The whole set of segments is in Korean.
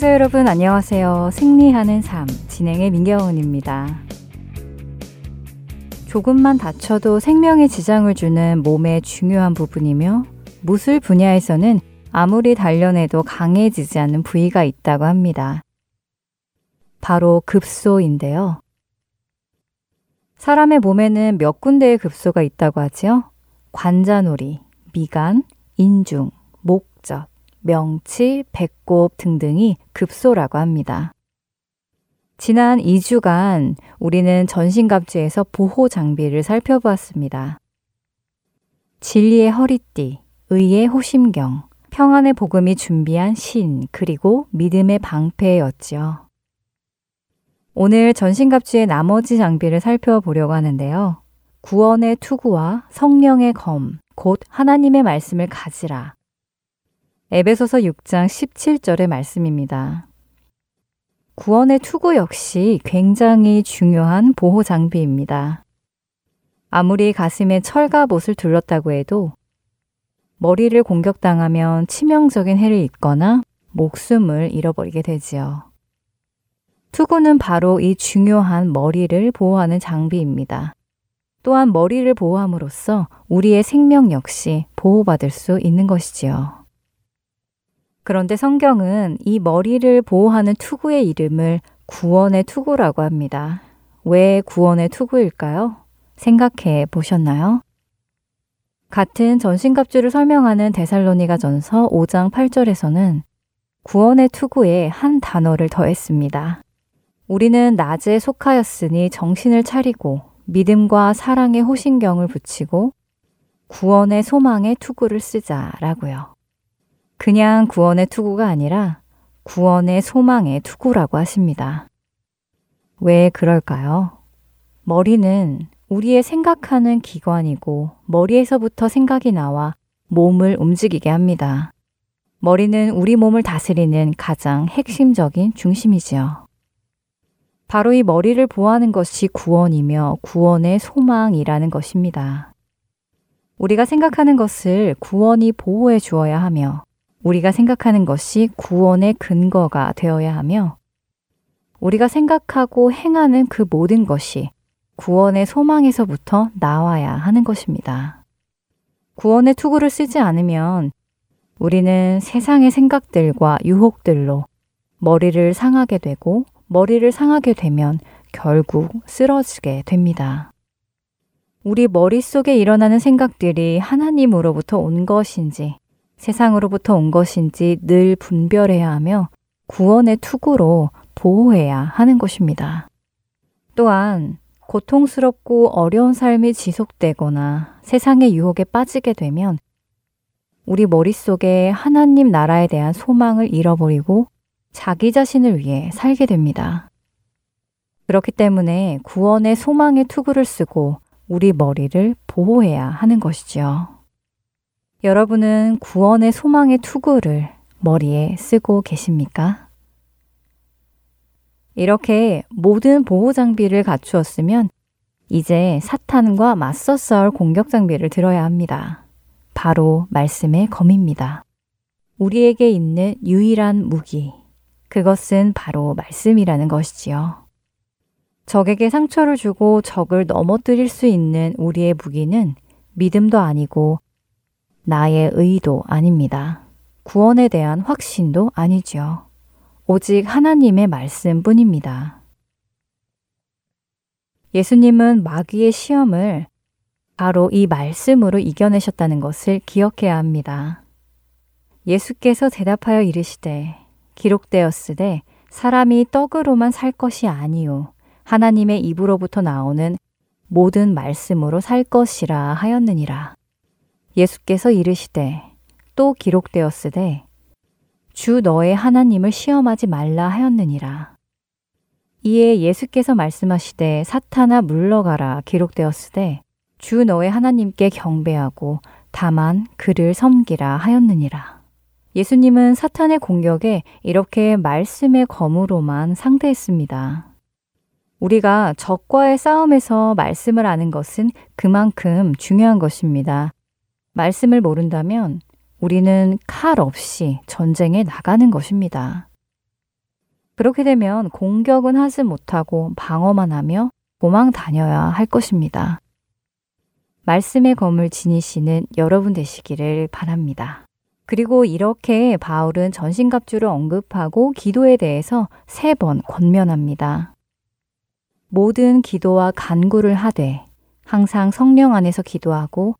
애청자 여러분 안녕하세요. 승리하는 삶 진행의 민경훈입니다. 조금만 다쳐도 생명에 지장을 주는 몸의 중요한 부분이며 무술 분야에서는 아무리 단련해도 강해지지 않는 부위가 있다고 합니다. 바로 급소인데요. 사람의 몸에는 몇 군데의 급소가 있다고 하지요. 관자놀이, 미간, 인중, 목젖, 명치, 배꼽 등등이 급소라고 합니다. 지난 2주간 우리는 전신갑주에서 보호 장비를 살펴보았습니다. 진리의 허리띠, 의의 호심경, 평안의 복음이 준비한 신, 그리고 믿음의 방패였지요. 오늘 전신갑주의 나머지 장비를 살펴보려고 하는데요. 구원의 투구와 성령의 검, 곧 하나님의 말씀을 가지라. 에베소서 6장 17절의 말씀입니다. 구원의 투구 역시 굉장히 중요한 보호 장비입니다. 아무리 가슴에 철갑옷을 둘렀다고 해도 머리를 공격당하면 치명적인 해를 입거나 목숨을 잃어버리게 되지요. 투구는 바로 이 중요한 머리를 보호하는 장비입니다. 또한 머리를 보호함으로써 우리의 생명 역시 보호받을 수 있는 것이지요. 그런데 성경은 이 머리를 보호하는 투구의 이름을 구원의 투구라고 합니다. 왜 구원의 투구일까요? 생각해 보셨나요? 같은 전신갑주를 설명하는 데살로니가 전서 5장 8절에서는 구원의 투구에 한 단어를 더했습니다. 우리는 낮에 속하였으니 정신을 차리고 믿음과 사랑의 호신경을 붙이고 구원의 소망의 투구를 쓰자라고요. 그냥 구원의 투구가 아니라 구원의 소망의 투구라고 하십니다. 왜 그럴까요? 머리는 우리의 생각하는 기관이고 머리에서부터 생각이 나와 몸을 움직이게 합니다. 머리는 우리 몸을 다스리는 가장 핵심적인 중심이지요. 바로 이 머리를 보호하는 것이 구원이며 구원의 소망이라는 것입니다. 우리가 생각하는 것을 구원이 보호해 주어야 하며 우리가 생각하는 것이 구원의 근거가 되어야 하며 우리가 생각하고 행하는 그 모든 것이 구원의 소망에서부터 나와야 하는 것입니다. 구원의 투구를 쓰지 않으면 우리는 세상의 생각들과 유혹들로 머리를 상하게 되고 머리를 상하게 되면 결국 쓰러지게 됩니다. 우리 머릿속에 일어나는 생각들이 하나님으로부터 온 것인지 세상으로부터 온 것인지 늘 분별해야 하며 구원의 투구로 보호해야 하는 것입니다. 또한 고통스럽고 어려운 삶이 지속되거나 세상의 유혹에 빠지게 되면 우리 머릿속에 하나님 나라에 대한 소망을 잃어버리고 자기 자신을 위해 살게 됩니다. 그렇기 때문에 구원의 소망의 투구를 쓰고 우리 머리를 보호해야 하는 것이지요. 여러분은 구원의 소망의 투구를 머리에 쓰고 계십니까? 이렇게 모든 보호 장비를 갖추었으면 이제 사탄과 맞서 싸울 공격 장비를 들어야 합니다. 바로 말씀의 검입니다. 우리에게 있는 유일한 무기, 그것은 바로 말씀이라는 것이지요. 적에게 상처를 주고 적을 넘어뜨릴 수 있는 우리의 무기는 믿음도 아니고 나의 의도 아닙니다. 구원에 대한 확신도 아니지요. 오직 하나님의 말씀 뿐입니다. 예수님은 마귀의 시험을 바로 이 말씀으로 이겨내셨다는 것을 기억해야 합니다. 예수께서 대답하여 이르시되 기록되었으되 사람이 떡으로만 살 것이 아니요 하나님의 입으로부터 나오는 모든 말씀으로 살 것이라 하였느니라. 예수께서 이르시되 또 기록되었으되 주 너의 하나님을 시험하지 말라 하였느니라. 이에 예수께서 말씀하시되 사탄아 물러가라 기록되었으되 주 너의 하나님께 경배하고 다만 그를 섬기라 하였느니라. 예수님은 사탄의 공격에 이렇게 말씀의 검으로만 상대했습니다. 우리가 적과의 싸움에서 말씀을 아는 것은 그만큼 중요한 것입니다. 말씀을 모른다면 우리는 칼 없이 전쟁에 나가는 것입니다. 그렇게 되면 공격은 하지 못하고 방어만 하며 도망 다녀야 할 것입니다. 말씀의 검을 지니시는 여러분 되시기를 바랍니다. 그리고 이렇게 바울은 전신갑주를 언급하고 기도에 대해서 세 번 권면합니다. 모든 기도와 간구를 하되 항상 성령 안에서 기도하고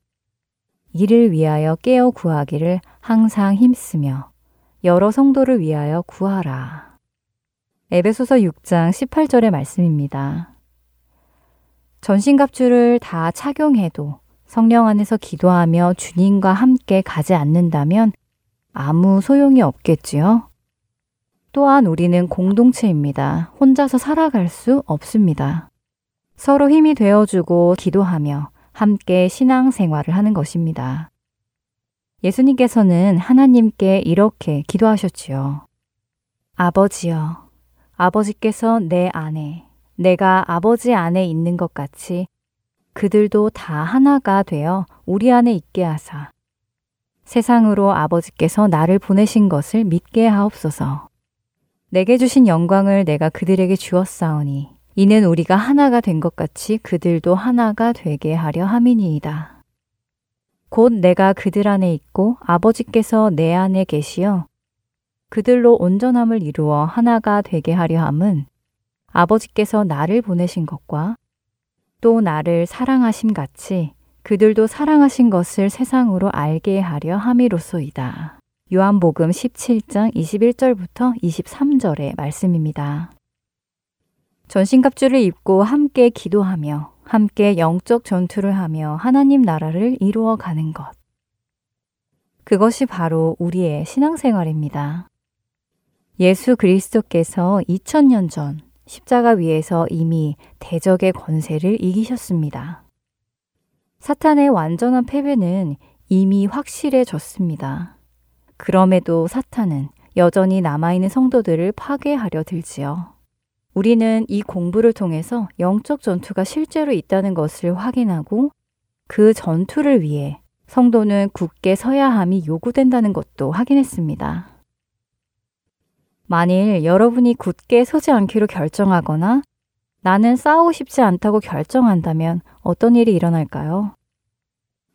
이를 위하여 깨어 구하기를 항상 힘쓰며 여러 성도를 위하여 구하라. 에베소서 6장 18절의 말씀입니다. 전신갑주를 다 착용해도 성령 안에서 기도하며 주님과 함께 가지 않는다면 아무 소용이 없겠지요. 또한 우리는 공동체입니다. 혼자서 살아갈 수 없습니다. 서로 힘이 되어주고 기도하며 함께 신앙생활을 하는 것입니다. 예수님께서는 하나님께 이렇게 기도하셨지요. 아버지여, 아버지께서 내 안에, 내가 아버지 안에 있는 것 같이 그들도 다 하나가 되어 우리 안에 있게 하사 세상으로 아버지께서 나를 보내신 것을 믿게 하옵소서. 내게 주신 영광을 내가 그들에게 주었사오니 이는 우리가 하나가 된 것 같이 그들도 하나가 되게 하려 함이니이다. 곧 내가 그들 안에 있고 아버지께서 내 안에 계시어 그들로 온전함을 이루어 하나가 되게 하려 함은 아버지께서 나를 보내신 것과 또 나를 사랑하심 같이 그들도 사랑하신 것을 세상으로 알게 하려 함이로소이다. 요한복음 17장 21절부터 23절의 말씀입니다. 전신갑주를 입고 함께 기도하며 함께 영적 전투를 하며 하나님 나라를 이루어 가는 것. 그것이 바로 우리의 신앙생활입니다. 예수 그리스도께서 2000년 전 십자가 위에서 이미 대적의 권세를 이기셨습니다. 사탄의 완전한 패배는 이미 확실해졌습니다. 그럼에도 사탄은 여전히 남아있는 성도들을 파괴하려 들지요. 우리는 이 공부를 통해서 영적 전투가 실제로 있다는 것을 확인하고 그 전투를 위해 성도는 굳게 서야 함이 요구된다는 것도 확인했습니다. 만일 여러분이 굳게 서지 않기로 결정하거나 나는 싸우고 싶지 않다고 결정한다면 어떤 일이 일어날까요?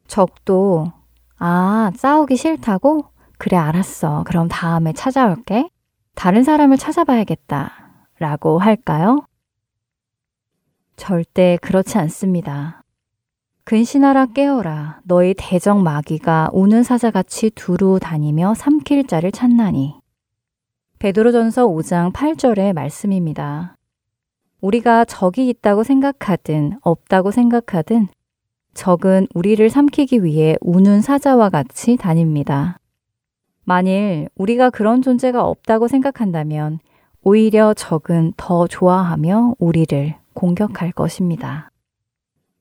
적도, 아, 싸우기 싫다고? 그래, 알았어. 그럼 다음에 찾아올게. 다른 사람을 찾아봐야겠다. 라고 할까요? 절대 그렇지 않습니다. 근신하라 깨어라. 너희 대적 마귀가 우는 사자같이 두루 다니며 삼킬 자를 찾나니. 베드로전서 5장 8절의 말씀입니다. 우리가 적이 있다고 생각하든 없다고 생각하든 적은 우리를 삼키기 위해 우는 사자와 같이 다닙니다. 만일 우리가 그런 존재가 없다고 생각한다면 오히려 적은 더 좋아하며 우리를 공격할 것입니다.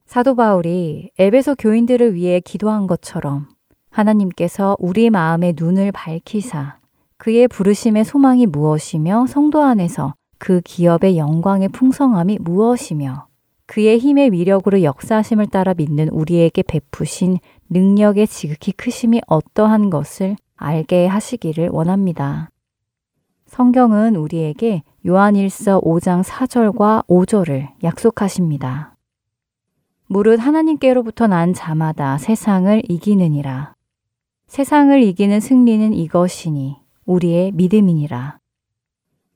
사도 바울이 에베소 교인들을 위해 기도한 것처럼 하나님께서 우리 마음의 눈을 밝히사 그의 부르심의 소망이 무엇이며 성도 안에서 그 기업의 영광의 풍성함이 무엇이며 그의 힘의 위력으로 역사하심을 따라 믿는 우리에게 베푸신 능력의 지극히 크심이 어떠한 것을 알게 하시기를 원합니다. 성경은 우리에게 요한일서 5장 4절과 5절을 약속하십니다. 무릇 하나님께로부터 난 자마다 세상을 이기느니라. 세상을 이기는 승리는 이것이니 우리의 믿음이니라.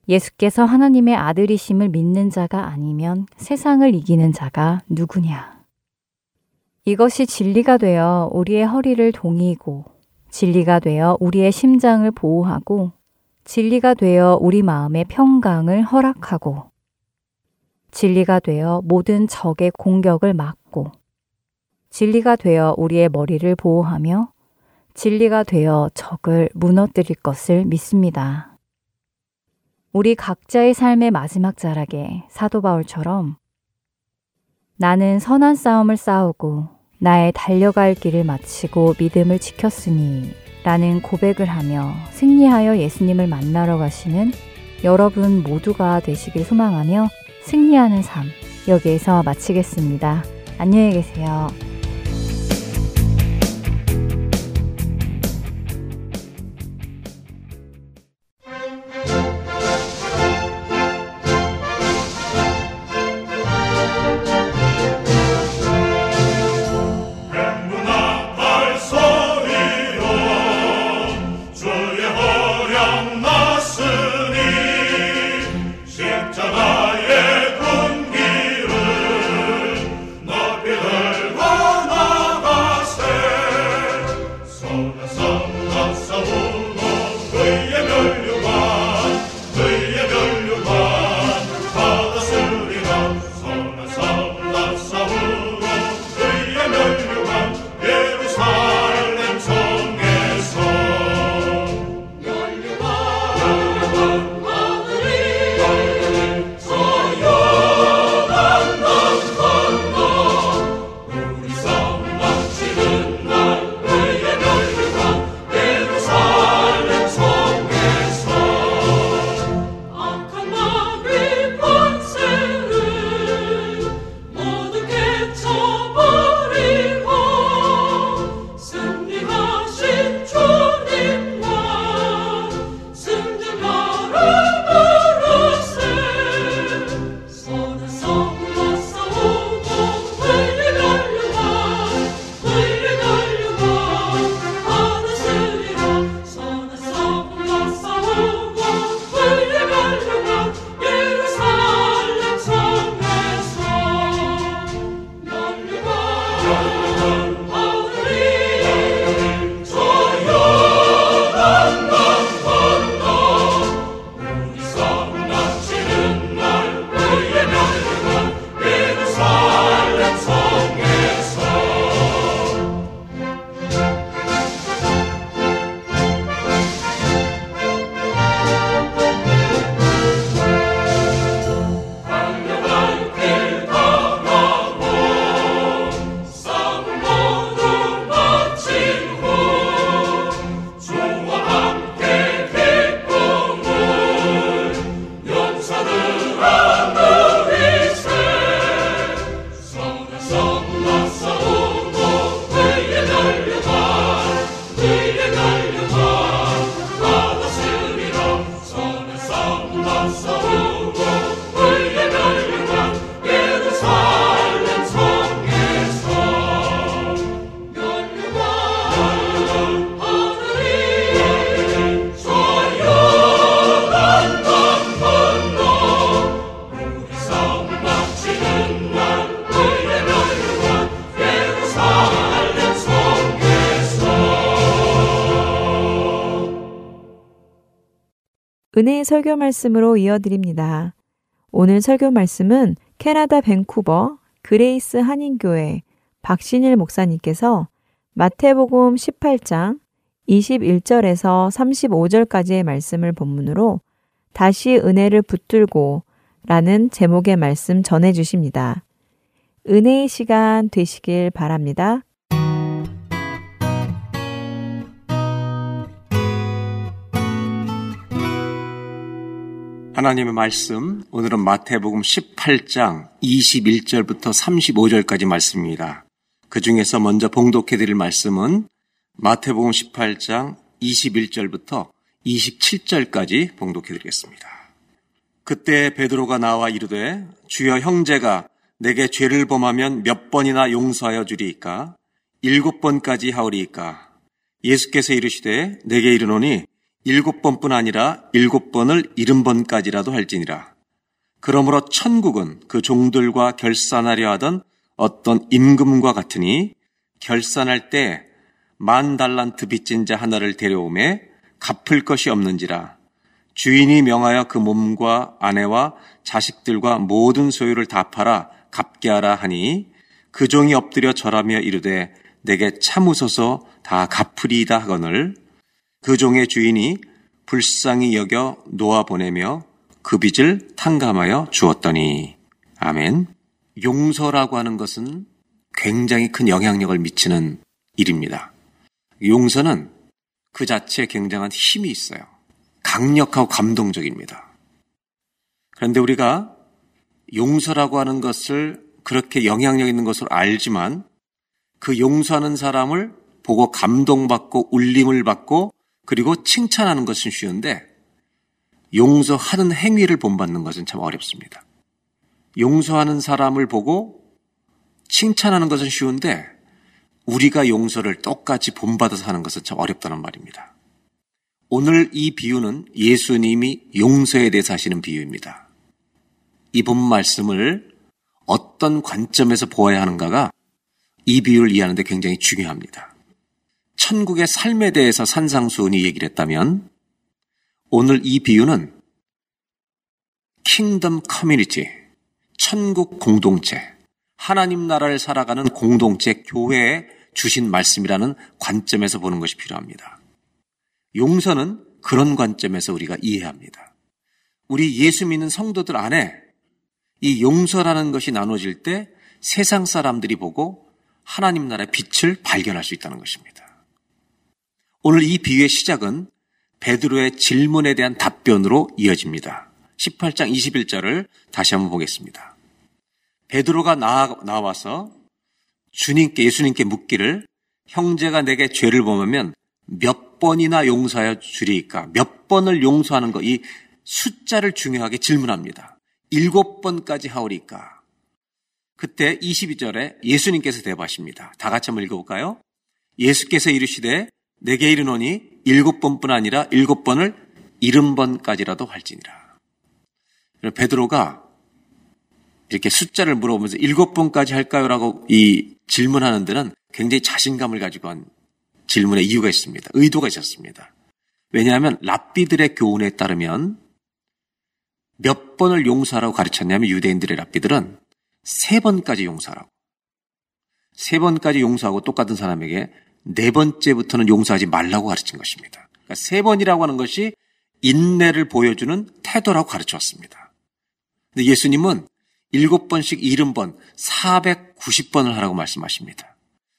예수께서 하나님의 아들이심을 믿는 자가 아니면 세상을 이기는 자가 누구냐? 이것이 진리가 되어 우리의 허리를 동이고, 진리가 되어 우리의 심장을 보호하고, 진리가 되어 우리 마음의 평강을 허락하고, 진리가 되어 모든 적의 공격을 막고, 진리가 되어 우리의 머리를 보호하며, 진리가 되어 적을 무너뜨릴 것을 믿습니다. 우리 각자의 삶의 마지막 자락에 사도 바울처럼 나는 선한 싸움을 싸우고 나의 달려갈 길을 마치고 믿음을 지켰으니 라는 고백을 하며 승리하여 예수님을 만나러 가시는 여러분 모두가 되시길 소망하며 승리하는 삶 여기에서 마치겠습니다. 안녕히 계세요. 설교 말씀으로 이어드립니다. 오늘 설교 말씀은 캐나다 밴쿠버 그레이스 한인교회 박신일 목사님께서 마태복음 18장 21절에서 35절까지의 말씀을 본문으로 다시 은혜를 붙들고 라는 제목의 말씀 전해 주십니다. 은혜의 시간 되시길 바랍니다. 하나님의 말씀, 오늘은 마태복음 18장 21절부터 35절까지 말씀입니다. 그 중에서 먼저 봉독해 드릴 말씀은 마태복음 18장 21절부터 27절까지 봉독해 드리겠습니다. 그때 베드로가 나와 이르되 주여 형제가 내게 죄를 범하면 몇 번이나 용서하여 주리이까 일곱 번까지 하오리이까 예수께서 이르시되 내게 이르노니 일곱 번뿐 아니라 일곱 번을 일흔 번까지라도 할지니라. 그러므로 천국은 그 종들과 결산하려 하던 어떤 임금과 같으니 결산할 때 만 달란트 빚진 자 하나를 데려오매 갚을 것이 없는지라 주인이 명하여 그 몸과 아내와 자식들과 모든 소유를 다 팔아 갚게 하라 하니 그 종이 엎드려 절하며 이르되 내게 참으소서 다 갚으리이다 하거늘 그 종의 주인이 불쌍히 여겨 놓아 보내며 그 빚을 탕감하여 주었더니 아멘. 용서라고 하는 것은 굉장히 큰 영향력을 미치는 일입니다. 용서는 그 자체에 굉장한 힘이 있어요. 강력하고 감동적입니다. 그런데 우리가 용서라고 하는 것을 그렇게 영향력 있는 것으로 알지만 그 용서하는 사람을 보고 감동받고 울림을 받고 그리고 칭찬하는 것은 쉬운데 용서하는 행위를 본받는 것은 참 어렵습니다. 용서하는 사람을 보고 칭찬하는 것은 쉬운데 우리가 용서를 똑같이 본받아서 하는 것은 참 어렵다는 말입니다. 오늘 이 비유는 예수님이 용서에 대해서 하시는 비유입니다. 이본 말씀을 어떤 관점에서 보아야 하는가가 이 비유를 이해하는데 굉장히 중요합니다. 천국의 삶에 대해서 산상수훈이 얘기를 했다면 오늘 이 비유는 kingdom community, 천국 공동체, 하나님 나라를 살아가는 공동체 교회에 주신 말씀이라는 관점에서 보는 것이 필요합니다. 용서는 그런 관점에서 우리가 이해합니다. 우리 예수 믿는 성도들 안에 이 용서라는 것이 나눠질 때 세상 사람들이 보고 하나님 나라의 빛을 발견할 수 있다는 것입니다. 오늘 이 비유의 시작은 베드로의 질문에 대한 답변으로 이어집니다. 18장 21절을 다시 한번 보겠습니다. 베드로가 나와서 주님께 예수님께 묻기를 형제가 내게 죄를 범하면 몇 번이나 용서하여 주리까? 몇 번을 용서하는 거 이 숫자를 중요하게 질문합니다. 일곱 번까지 하오리까? 그때 22절에 예수님께서 대답하십니다. 다 같이 한번 읽어볼까요? 예수께서 이르시되 내게 이르노니 일곱 번뿐 아니라 일곱 번을 일흔 번까지라도 할지니라. 베드로가 이렇게 숫자를 물어보면서 일곱 번까지 할까요? 라고 이 질문하는 데는 굉장히 자신감을 가지고 한 질문의 이유가 있습니다. 의도가 있었습니다. 왜냐하면 랍비들의 교훈에 따르면 몇 번을 용서하라고 가르쳤냐면 유대인들의 랍비들은 세 번까지 용서하라고. 세 번까지 용서하고 똑같은 사람에게 네 번째부터는 용서하지 말라고 가르친 것입니다. 그러니까 세 번이라고 하는 것이 인내를 보여주는 태도라고 가르쳤습니다. 근데 예수님은 일곱 번씩 일흔 번, 490번을 하라고 말씀하십니다.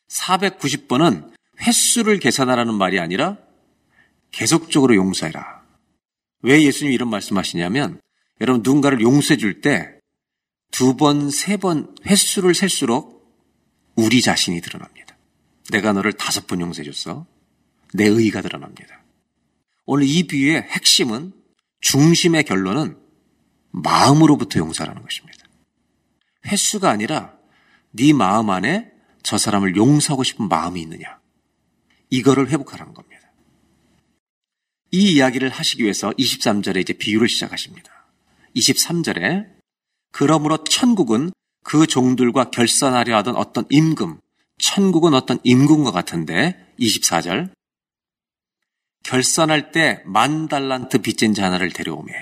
490번은 횟수를 계산하라는 말이 아니라 계속적으로 용서해라. 왜 예수님이 이런 말씀하시냐면 여러분 누군가를 용서해 줄 때 두 번, 세 번 횟수를 셀수록 우리 자신이 드러납니다. 내가 너를 다섯 번 용서해 줬어. 내 의의가 드러납니다. 오늘 이 비유의 핵심은 중심의 결론은 마음으로부터 용서라는 것입니다. 횟수가 아니라 네 마음 안에 저 사람을 용서하고 싶은 마음이 있느냐. 이거를 회복하라는 겁니다. 이 이야기를 하시기 위해서 23절에 이제 비유를 시작하십니다. 23절에 그러므로 천국은 그 종들과 결산하려 하던 어떤 임금, 천국은 어떤 임금과 같은데 24절 결산할 때 만 달란트 빚진 자 하나를 데려오매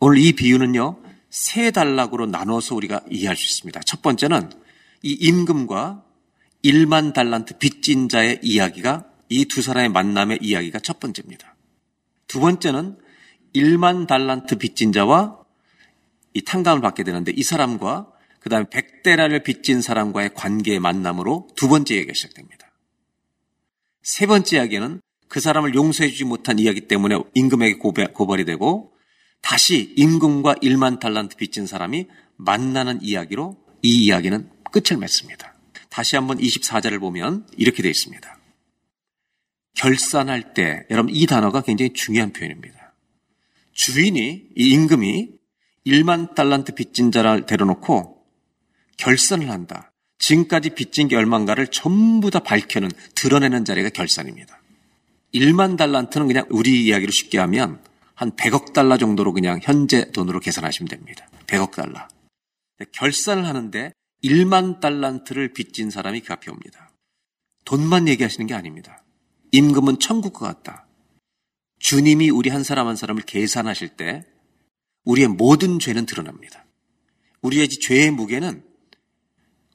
오늘 이 비유는요 세 단락으로 나눠서 우리가 이해할 수 있습니다. 첫 번째는 이 임금과 1만 달란트 빚진 자의 이야기가 이 두 사람의 만남의 이야기가 첫 번째입니다. 두 번째는 1만 달란트 빚진 자와 이 탕감을 받게 되는데 이 사람과 그 다음에 100대라를 빚진 사람과의 관계의 만남으로 두 번째 이야기가 시작됩니다. 세 번째 이야기는 그 사람을 용서해주지 못한 이야기 때문에 임금에게 고발이 되고 다시 임금과 1만 달란트 빚진 사람이 만나는 이야기로 이 이야기는 끝을 맺습니다. 다시 한번 24절을 보면 이렇게 되어 있습니다. 결산할 때, 여러분 이 단어가 굉장히 중요한 표현입니다. 주인이, 이 임금이 1만 달란트 빚진 자를 데려놓고 결산을 한다. 지금까지 빚진 게 얼만가를 전부 다 밝혀는, 드러내는 자리가 결산입니다. 1만 달란트는 그냥 우리 이야기로 쉽게 하면 한 100억 달러 정도로 그냥 현재 돈으로 계산하시면 됩니다. 100억 달러. 결산을 하는데 1만 달란트를 빚진 사람이 그 앞에 옵니다. 돈만 얘기하시는 게 아닙니다. 임금은 천국과 같다. 주님이 우리 한 사람 한 사람을 계산하실 때 우리의 모든 죄는 드러납니다. 우리의 죄의 무게는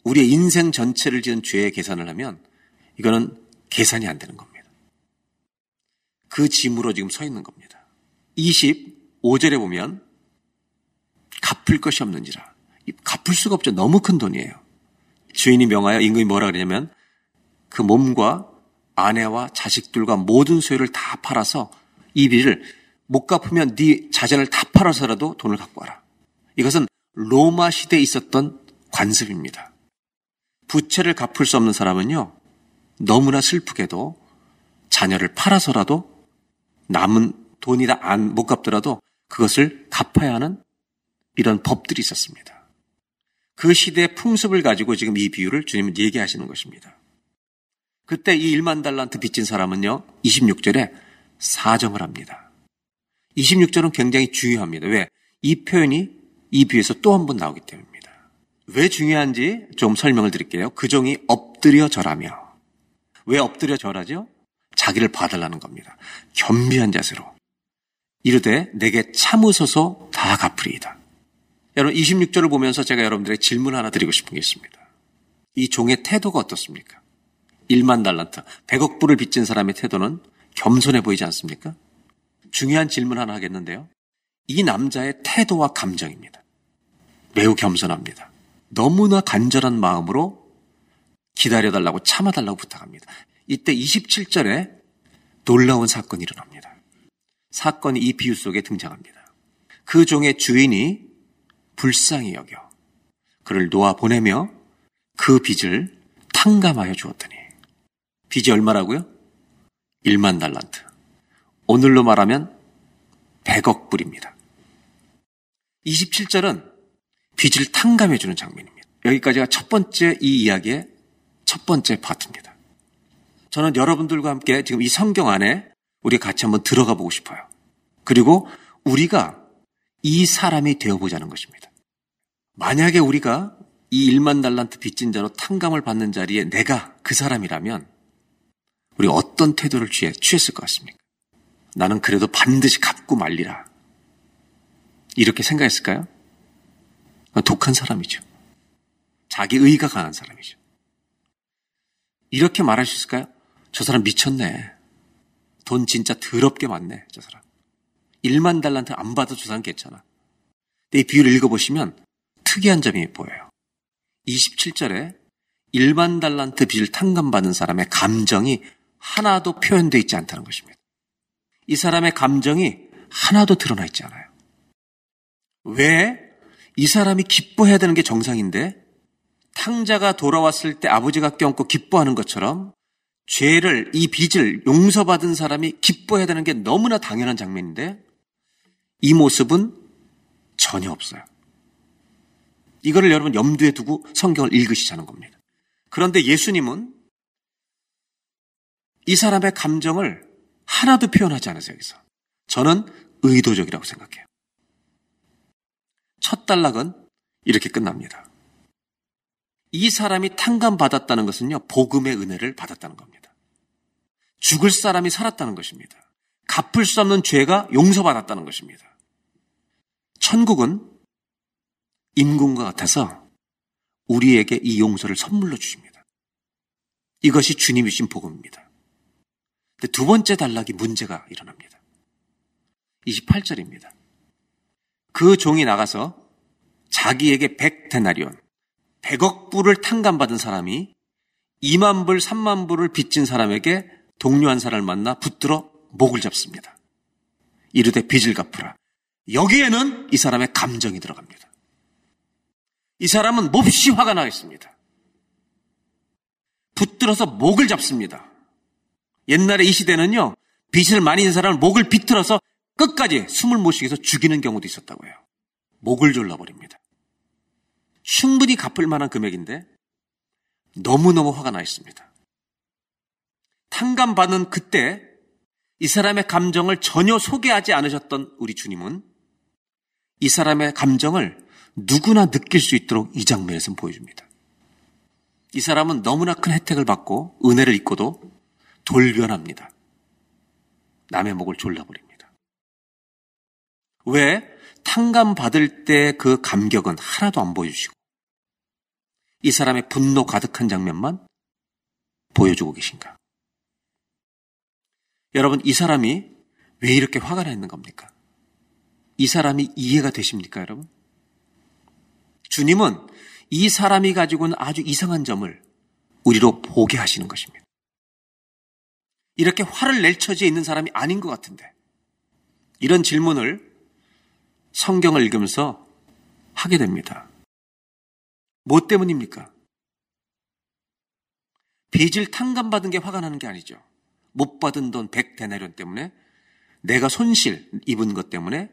우리의 인생 전체를 지은 죄의 계산을 하면 이거는 계산이 안 되는 겁니다. 그 짐으로 지금 서 있는 겁니다. 25절에 보면 갚을 것이 없는지라. 갚을 수가 없죠. 너무 큰 돈이에요. 주인이 명하여 임금이 뭐라 그러냐면 그 몸과 아내와 자식들과 모든 소유를 다 팔아서 이 빚을 못 갚으면 네 자전을 다 팔아서라도 돈을 갖고 와라. 이것은 로마 시대에 있었던 관습입니다. 부채를 갚을 수 없는 사람은요, 너무나 슬프게도 자녀를 팔아서라도 남은 돈이 다안못 갚더라도 그것을 갚아야 하는 이런 법들이 있었습니다. 그 시대의 풍습을 가지고 지금 이 비유를 주님은 얘기하시는 것입니다. 그때 이 1만 달란트 빚진 사람은요, 26절에 사정을 합니다. 26절은 굉장히 중요합니다. 왜? 이 표현이 이 비유에서 또 한 번 나오기 때문입니다. 왜 중요한지 좀 설명을 드릴게요. 그 종이 엎드려 절하며. 왜 엎드려 절하죠? 자기를 받으려는 겁니다. 겸비한 자세로. 이르되 내게 참으소서 다 갚으리이다. 여러분 26절을 보면서 제가 여러분들에게 질문 하나 드리고 싶은 게 있습니다. 이 종의 태도가 어떻습니까? 1만 달란트, 100억 불을 빚진 사람의 태도는 겸손해 보이지 않습니까? 중요한 질문 하나 하겠는데요. 이 남자의 태도와 감정입니다. 매우 겸손합니다. 너무나 간절한 마음으로 기다려달라고 참아달라고 부탁합니다. 이때 27절에 놀라운 사건이 일어납니다. 사건이 이 비유 속에 등장합니다. 그 종의 주인이 불쌍히 여겨 그를 놓아 보내며 그 빚을 탕감하여 주었더니 빚이 얼마라고요? 1만 달란트. 오늘로 말하면 100억 불입니다. 27절은 빚을 탕감해 주는 장면입니다. 여기까지가 첫 번째 이 이야기의 첫 번째 파트입니다. 저는 여러분들과 함께 지금 이 성경 안에 우리 같이 한번 들어가 보고 싶어요. 그리고 우리가 이 사람이 되어보자는 것입니다. 만약에 우리가 이 1만 달란트 빚진 자로 탕감을 받는 자리에 내가 그 사람이라면 우리 어떤 태도를 취해, 취했을 것 같습니까? 나는 그래도 반드시 갚고 말리라. 이렇게 생각했을까요? 독한 사람이죠. 자기 의가 강한 사람이죠. 이렇게 말할 수 있을까요? 저 사람 미쳤네. 돈 진짜 더럽게 많네, 저 사람. 1만 달란트 안 받아 저 사람 괜찮아. 근데 이 비유를 읽어보시면 특이한 점이 보여요. 27절에 1만 달란트 빚을 탕감받은 사람의 감정이 하나도 표현되어 있지 않다는 것입니다. 이 사람의 감정이 하나도 드러나 있지 않아요. 왜? 이 사람이 기뻐해야 되는 게 정상인데 탕자가 돌아왔을 때 아버지가 껴안고 기뻐하는 것처럼 죄를 이 빚을 용서받은 사람이 기뻐해야 되는 게 너무나 당연한 장면인데 이 모습은 전혀 없어요. 이거를 여러분 염두에 두고 성경을 읽으시자는 겁니다. 그런데 예수님은 이 사람의 감정을 하나도 표현하지 않으세요, 여기서. 저는 의도적이라고 생각해요. 첫 단락은 이렇게 끝납니다. 이 사람이 탕감받았다는 것은요, 복음의 은혜를 받았다는 겁니다. 죽을 사람이 살았다는 것입니다. 갚을 수 없는 죄가 용서받았다는 것입니다. 천국은 임금과 같아서 우리에게 이 용서를 선물로 주십니다. 이것이 주님이 주신 복음입니다. 두 번째 단락이 문제가 일어납니다. 28절입니다. 그 종이 나가서 자기에게 100데나리온, 100억 불을 탕감받은 사람이 2만 불, 3만 불을 빚진 사람에게 동료 한 사람을 만나 붙들어 목을 잡습니다. 이르되 빚을 갚으라. 여기에는 이 사람의 감정이 들어갑니다. 이 사람은 몹시 화가 나 있습니다. 붙들어서 목을 잡습니다. 옛날에 이 시대는요, 빚을 많이 진 사람을 목을 비틀어서 끝까지 숨을 못 쉬게 해서 죽이는 경우도 있었다고 해요. 목을 졸라버립니다. 충분히 갚을 만한 금액인데 너무너무 화가 나 있습니다. 탕감받은 그때 이 사람의 감정을 전혀 소개하지 않으셨던 우리 주님은 이 사람의 감정을 누구나 느낄 수 있도록 이 장면에서 보여줍니다. 이 사람은 너무나 큰 혜택을 받고 은혜를 입고도 돌변합니다. 남의 목을 졸라버립니다. 왜? 탕감 받을 때 그 감격은 하나도 안 보여주시고 이 사람의 분노 가득한 장면만 보여주고 계신가? 여러분, 이 사람이 왜 이렇게 화가 나 있는 겁니까? 이 사람이 이해가 되십니까, 여러분? 주님은 이 사람이 가지고 있는 아주 이상한 점을 우리로 보게 하시는 것입니다. 이렇게 화를 낼 처지에 있는 사람이 아닌 것 같은데, 이런 질문을 성경을 읽으면서 하게 됩니다. 뭐 때문입니까? 빚을 탕감받은 게 화가 나는 게 아니죠. 못 받은 돈 100데나리온 때문에 내가 손실 입은 것 때문에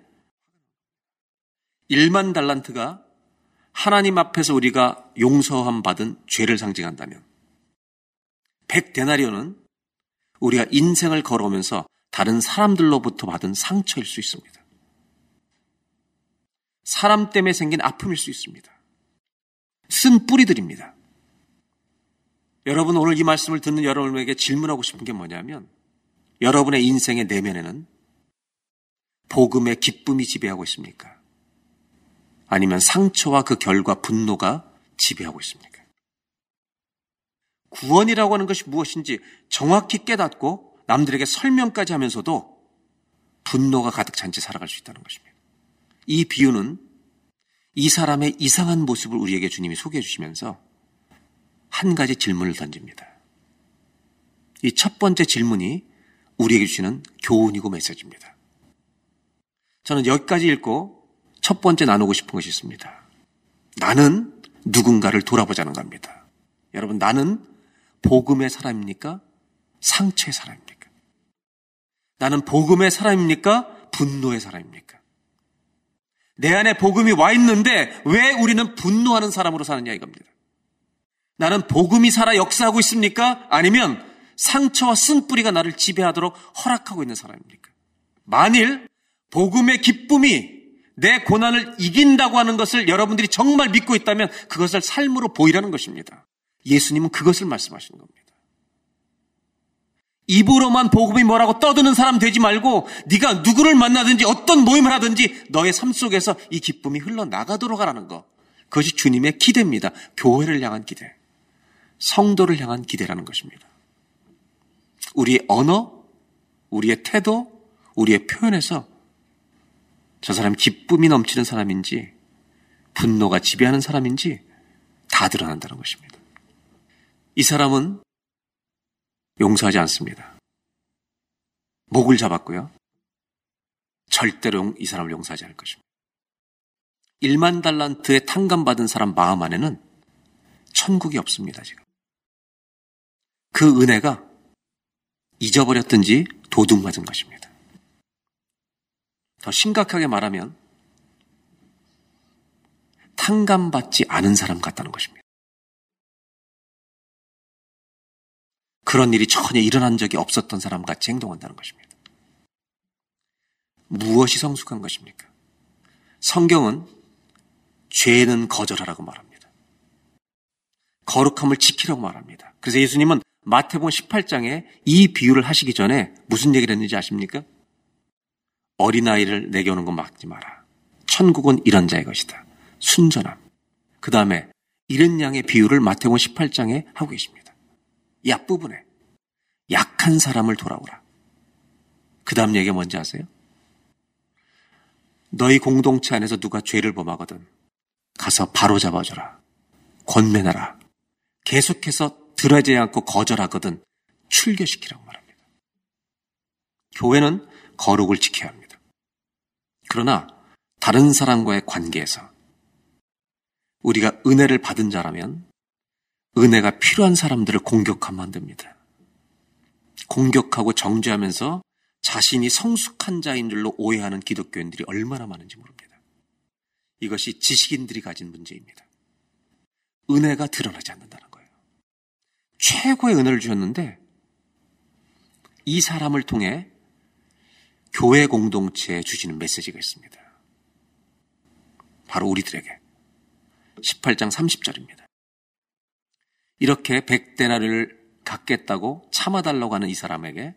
1만 달란트가 하나님 앞에서 우리가 용서함 받은 죄를 상징한다면 100데나리온은 우리가 인생을 걸어오면서 다른 사람들로부터 받은 상처일 수 있습니다. 사람 때문에 생긴 아픔일 수 있습니다. 쓴 뿌리들입니다. 여러분 오늘 이 말씀을 듣는 여러분에게 질문하고 싶은 게 뭐냐면 여러분의 인생의 내면에는 복음의 기쁨이 지배하고 있습니까? 아니면 상처와 그 결과 분노가 지배하고 있습니까? 구원이라고 하는 것이 무엇인지 정확히 깨닫고 남들에게 설명까지 하면서도 분노가 가득 찬 채 살아갈 수 있다는 것입니다. 이 비유는 이 사람의 이상한 모습을 우리에게 주님이 소개해 주시면서 한 가지 질문을 던집니다. 이 첫 번째 질문이 우리에게 주시는 교훈이고 메시지입니다. 저는 여기까지 읽고 첫 번째 나누고 싶은 것이 있습니다. 나는 누군가를 돌아보자는 겁니다. 여러분, 나는 복음의 사람입니까? 상처의 사람입니까? 나는 복음의 사람입니까? 분노의 사람입니까? 내 안에 복음이 와 있는데 왜 우리는 분노하는 사람으로 사느냐 이겁니다. 나는 복음이 살아 역사하고 있습니까? 아니면 상처와 쓴뿌리가 나를 지배하도록 허락하고 있는 사람입니까? 만일 복음의 기쁨이 내 고난을 이긴다고 하는 것을 여러분들이 정말 믿고 있다면 그것을 삶으로 보이라는 것입니다. 예수님은 그것을 말씀하시는 겁니다. 입으로만 복음이 뭐라고 떠드는 사람 되지 말고 네가 누구를 만나든지 어떤 모임을 하든지 너의 삶 속에서 이 기쁨이 흘러나가도록 하라는 것. 그것이 주님의 기대입니다. 교회를 향한 기대. 성도를 향한 기대라는 것입니다. 우리의 언어, 우리의 태도, 우리의 표현에서 저 사람이 기쁨이 넘치는 사람인지 분노가 지배하는 사람인지 다 드러난다는 것입니다. 이 사람은 용서하지 않습니다. 목을 잡았고요. 절대로 이 사람을 용서하지 않을 것입니다. 1만 달란트의 탕감받은 사람 마음 안에는 천국이 없습니다, 지금. 그 은혜가 잊어버렸든지 도둑 맞은 것입니다. 더 심각하게 말하면 탕감받지 않은 사람 같다는 것입니다. 그런 일이 전혀 일어난 적이 없었던 사람 같이 행동한다는 것입니다. 무엇이 성숙한 것입니까? 성경은 죄는 거절하라고 말합니다. 거룩함을 지키라고 말합니다. 그래서 예수님은 마태복음 18장에 이 비유를 하시기 전에 무슨 얘기를 했는지 아십니까? 어린아이를 내게 오는 건 막지 마라. 천국은 이런 자의 것이다. 순전함. 그 다음에 이런 양의 비유를 마태복음 18장에 하고 계십니다. 이 앞부분에 약한 사람을 돌아오라. 그 다음 얘기가 뭔지 아세요? 너희 공동체 안에서 누가 죄를 범하거든 가서 바로 잡아줘라. 권면하라. 계속해서 들어지 않고 거절하거든 출교시키라고 말합니다. 교회는 거룩을 지켜야 합니다. 그러나 다른 사람과의 관계에서 우리가 은혜를 받은 자라면 은혜가 필요한 사람들을 공격하면 안 됩니다. 공격하고 정죄하면서 자신이 성숙한 자인 줄로 오해하는 기독교인들이 얼마나 많은지 모릅니다. 이것이 지식인들이 가진 문제입니다. 은혜가 드러나지 않는다는 거예요. 최고의 은혜를 주셨는데 이 사람을 통해 교회 공동체에 주시는 메시지가 있습니다. 바로 우리들에게 18장 30절입니다. 이렇게 백대나를 갖겠다고 참아달라고 하는 이 사람에게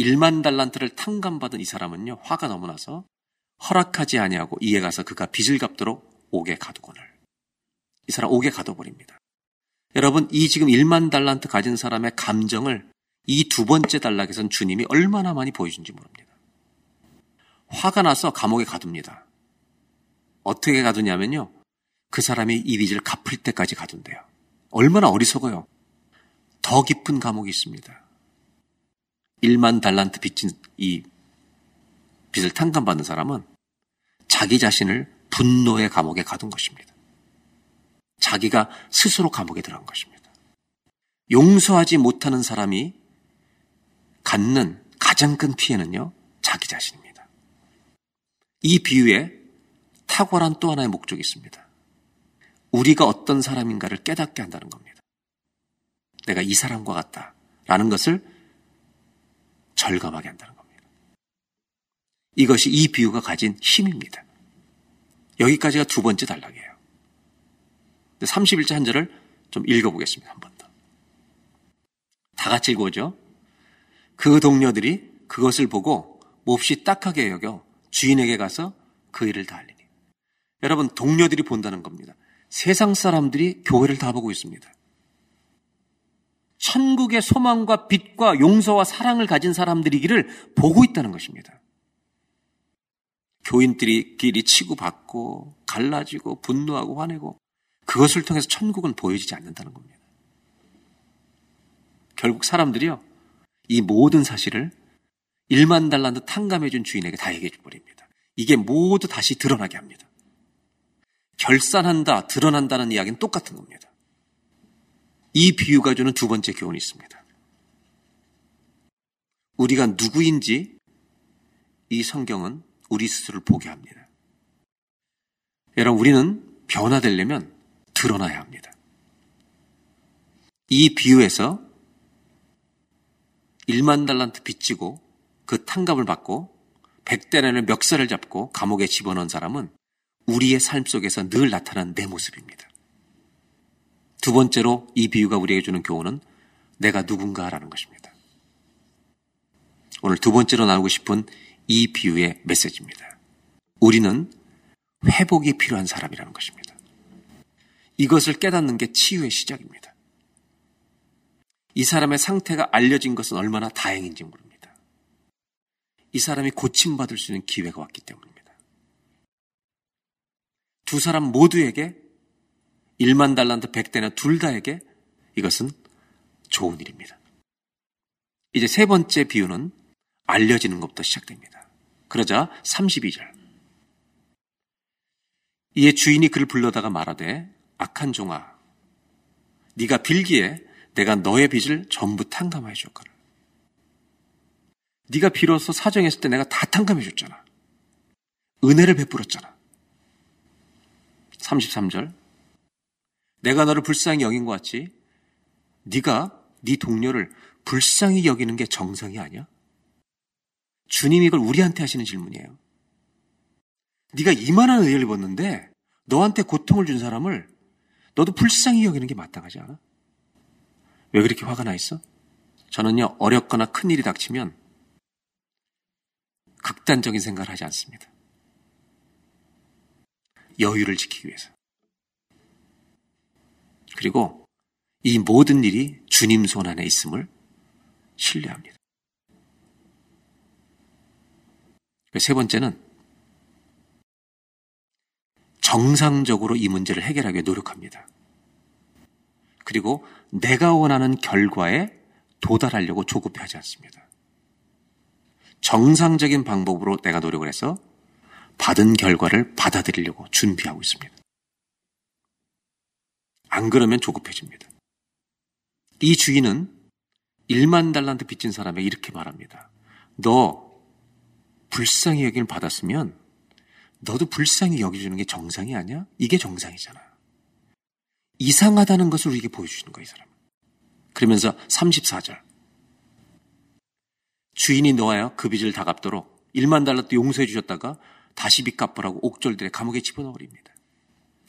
1만 달란트를 탕감받은 이 사람은요 화가 너무 나서 허락하지 아니하고 이에 가서 그가 빚을 갚도록 옥에 가두거늘 이 사람 옥에 가둬버립니다. 여러분 이 지금 1만 달란트 가진 사람의 감정을 이 두 번째 단락에선 주님이 얼마나 많이 보여준지 모릅니다. 화가 나서 감옥에 가둡니다. 어떻게 가두냐면요. 그 사람이 이 빚을 갚을 때까지 가둔대요. 얼마나 어리석어요. 더 깊은 감옥이 있습니다. 1만 달란트 빚진 이 빚을 탕감받는 사람은 자기 자신을 분노의 감옥에 가둔 것입니다. 자기가 스스로 감옥에 들어간 것입니다. 용서하지 못하는 사람이 갖는 가장 큰 피해는요, 자기 자신입니다. 이 비유에 탁월한 또 하나의 목적이 있습니다. 우리가 어떤 사람인가를 깨닫게 한다는 겁니다. 내가 이 사람과 같다. 라는 것을 절감하게 한다는 겁니다. 이것이 이 비유가 가진 힘입니다. 여기까지가 두 번째 단락이에요. 31절 한 절을 좀 읽어보겠습니다. 한 번 더. 다 같이 읽어오죠. 그 동료들이 그것을 보고 몹시 딱하게 여겨 주인에게 가서 그 일을 다 알리니. 여러분, 동료들이 본다는 겁니다. 세상 사람들이 교회를 다 보고 있습니다. 천국의 소망과 빛과 용서와 사랑을 가진 사람들이기를 보고 있다는 것입니다. 교인들이끼리 치고받고 갈라지고 분노하고 화내고 그것을 통해서 천국은 보여지지 않는다는 겁니다. 결국 사람들이요, 이 모든 사실을 1만 달란트 탕감해준 주인에게 다 얘기해 버립니다. 이게 모두 다시 드러나게 합니다. 결산한다, 드러난다는 이야기는 똑같은 겁니다. 이 비유가 주는 두 번째 교훈이 있습니다. 우리가 누구인지 이 성경은 우리 스스로를 보게 합니다. 여러분, 우리는 변화되려면 드러나야 합니다. 이 비유에서 1만 달란트 빚지고 그 탕감을 받고 100대라는 멱살을 잡고 감옥에 집어넣은 사람은 우리의 삶 속에서 늘 나타나는 내 모습입니다. 두 번째로 이 비유가 우리에게 주는 교훈은 내가 누군가라는 것입니다. 오늘 두 번째로 나누고 싶은 이 비유의 메시지입니다. 우리는 회복이 필요한 사람이라는 것입니다. 이것을 깨닫는 게 치유의 시작입니다. 이 사람의 상태가 알려진 것은 얼마나 다행인지 모릅니다. 이 사람이 고침받을 수 있는 기회가 왔기 때문입니다. 두 사람 모두에게 1만 달란트 100대나 둘 다에게 이것은 좋은 일입니다. 이제 세 번째 비유는 알려지는 것부터 시작됩니다. 그러자 32절. 이에 주인이 그를 불러다가 말하되 악한 종아 네가 빌기에 내가 너의 빚을 전부 탕감해 줬거늘. 네가 비로소 사정했을 때 내가 다 탕감해 줬잖아. 은혜를 베풀었잖아. 33절. 내가 너를 불쌍히 여긴 것 같이 네가 네 동료를 불쌍히 여기는 게 정성이 아니야? 주님이 이걸 우리한테 하시는 질문이에요. 네가 이만한 의를 입었는데 너한테 고통을 준 사람을 너도 불쌍히 여기는 게 마땅하지 않아? 왜 그렇게 화가 나 있어? 저는요, 어렵거나 큰 일이 닥치면 극단적인 생각을 하지 않습니다. 여유를 지키기 위해서. 그리고 이 모든 일이 주님 손 안에 있음을 신뢰합니다. 세 번째는 정상적으로 이 문제를 해결하기 위해 노력합니다. 그리고 내가 원하는 결과에 도달하려고 조급해하지 않습니다. 정상적인 방법으로 내가 노력을 해서 받은 결과를 받아들이려고 준비하고 있습니다. 안 그러면 조급해집니다. 이 주인은 1만 달란트 빚진 사람에게 이렇게 말합니다. 너 불쌍히 여김을 받았으면 너도 불쌍히 여겨주는 게 정상이 아니야? 이게 정상이잖아. 이상하다는 것을 우리에게 보여주시는 거예요, 이 사람. 그러면서 34절. 주인이 놓아요. 그 빚을 다 갚도록 1만 달러도 용서해 주셨다가 다시 빚 갚으라고 옥졸들의 감옥에 집어넣어버립니다.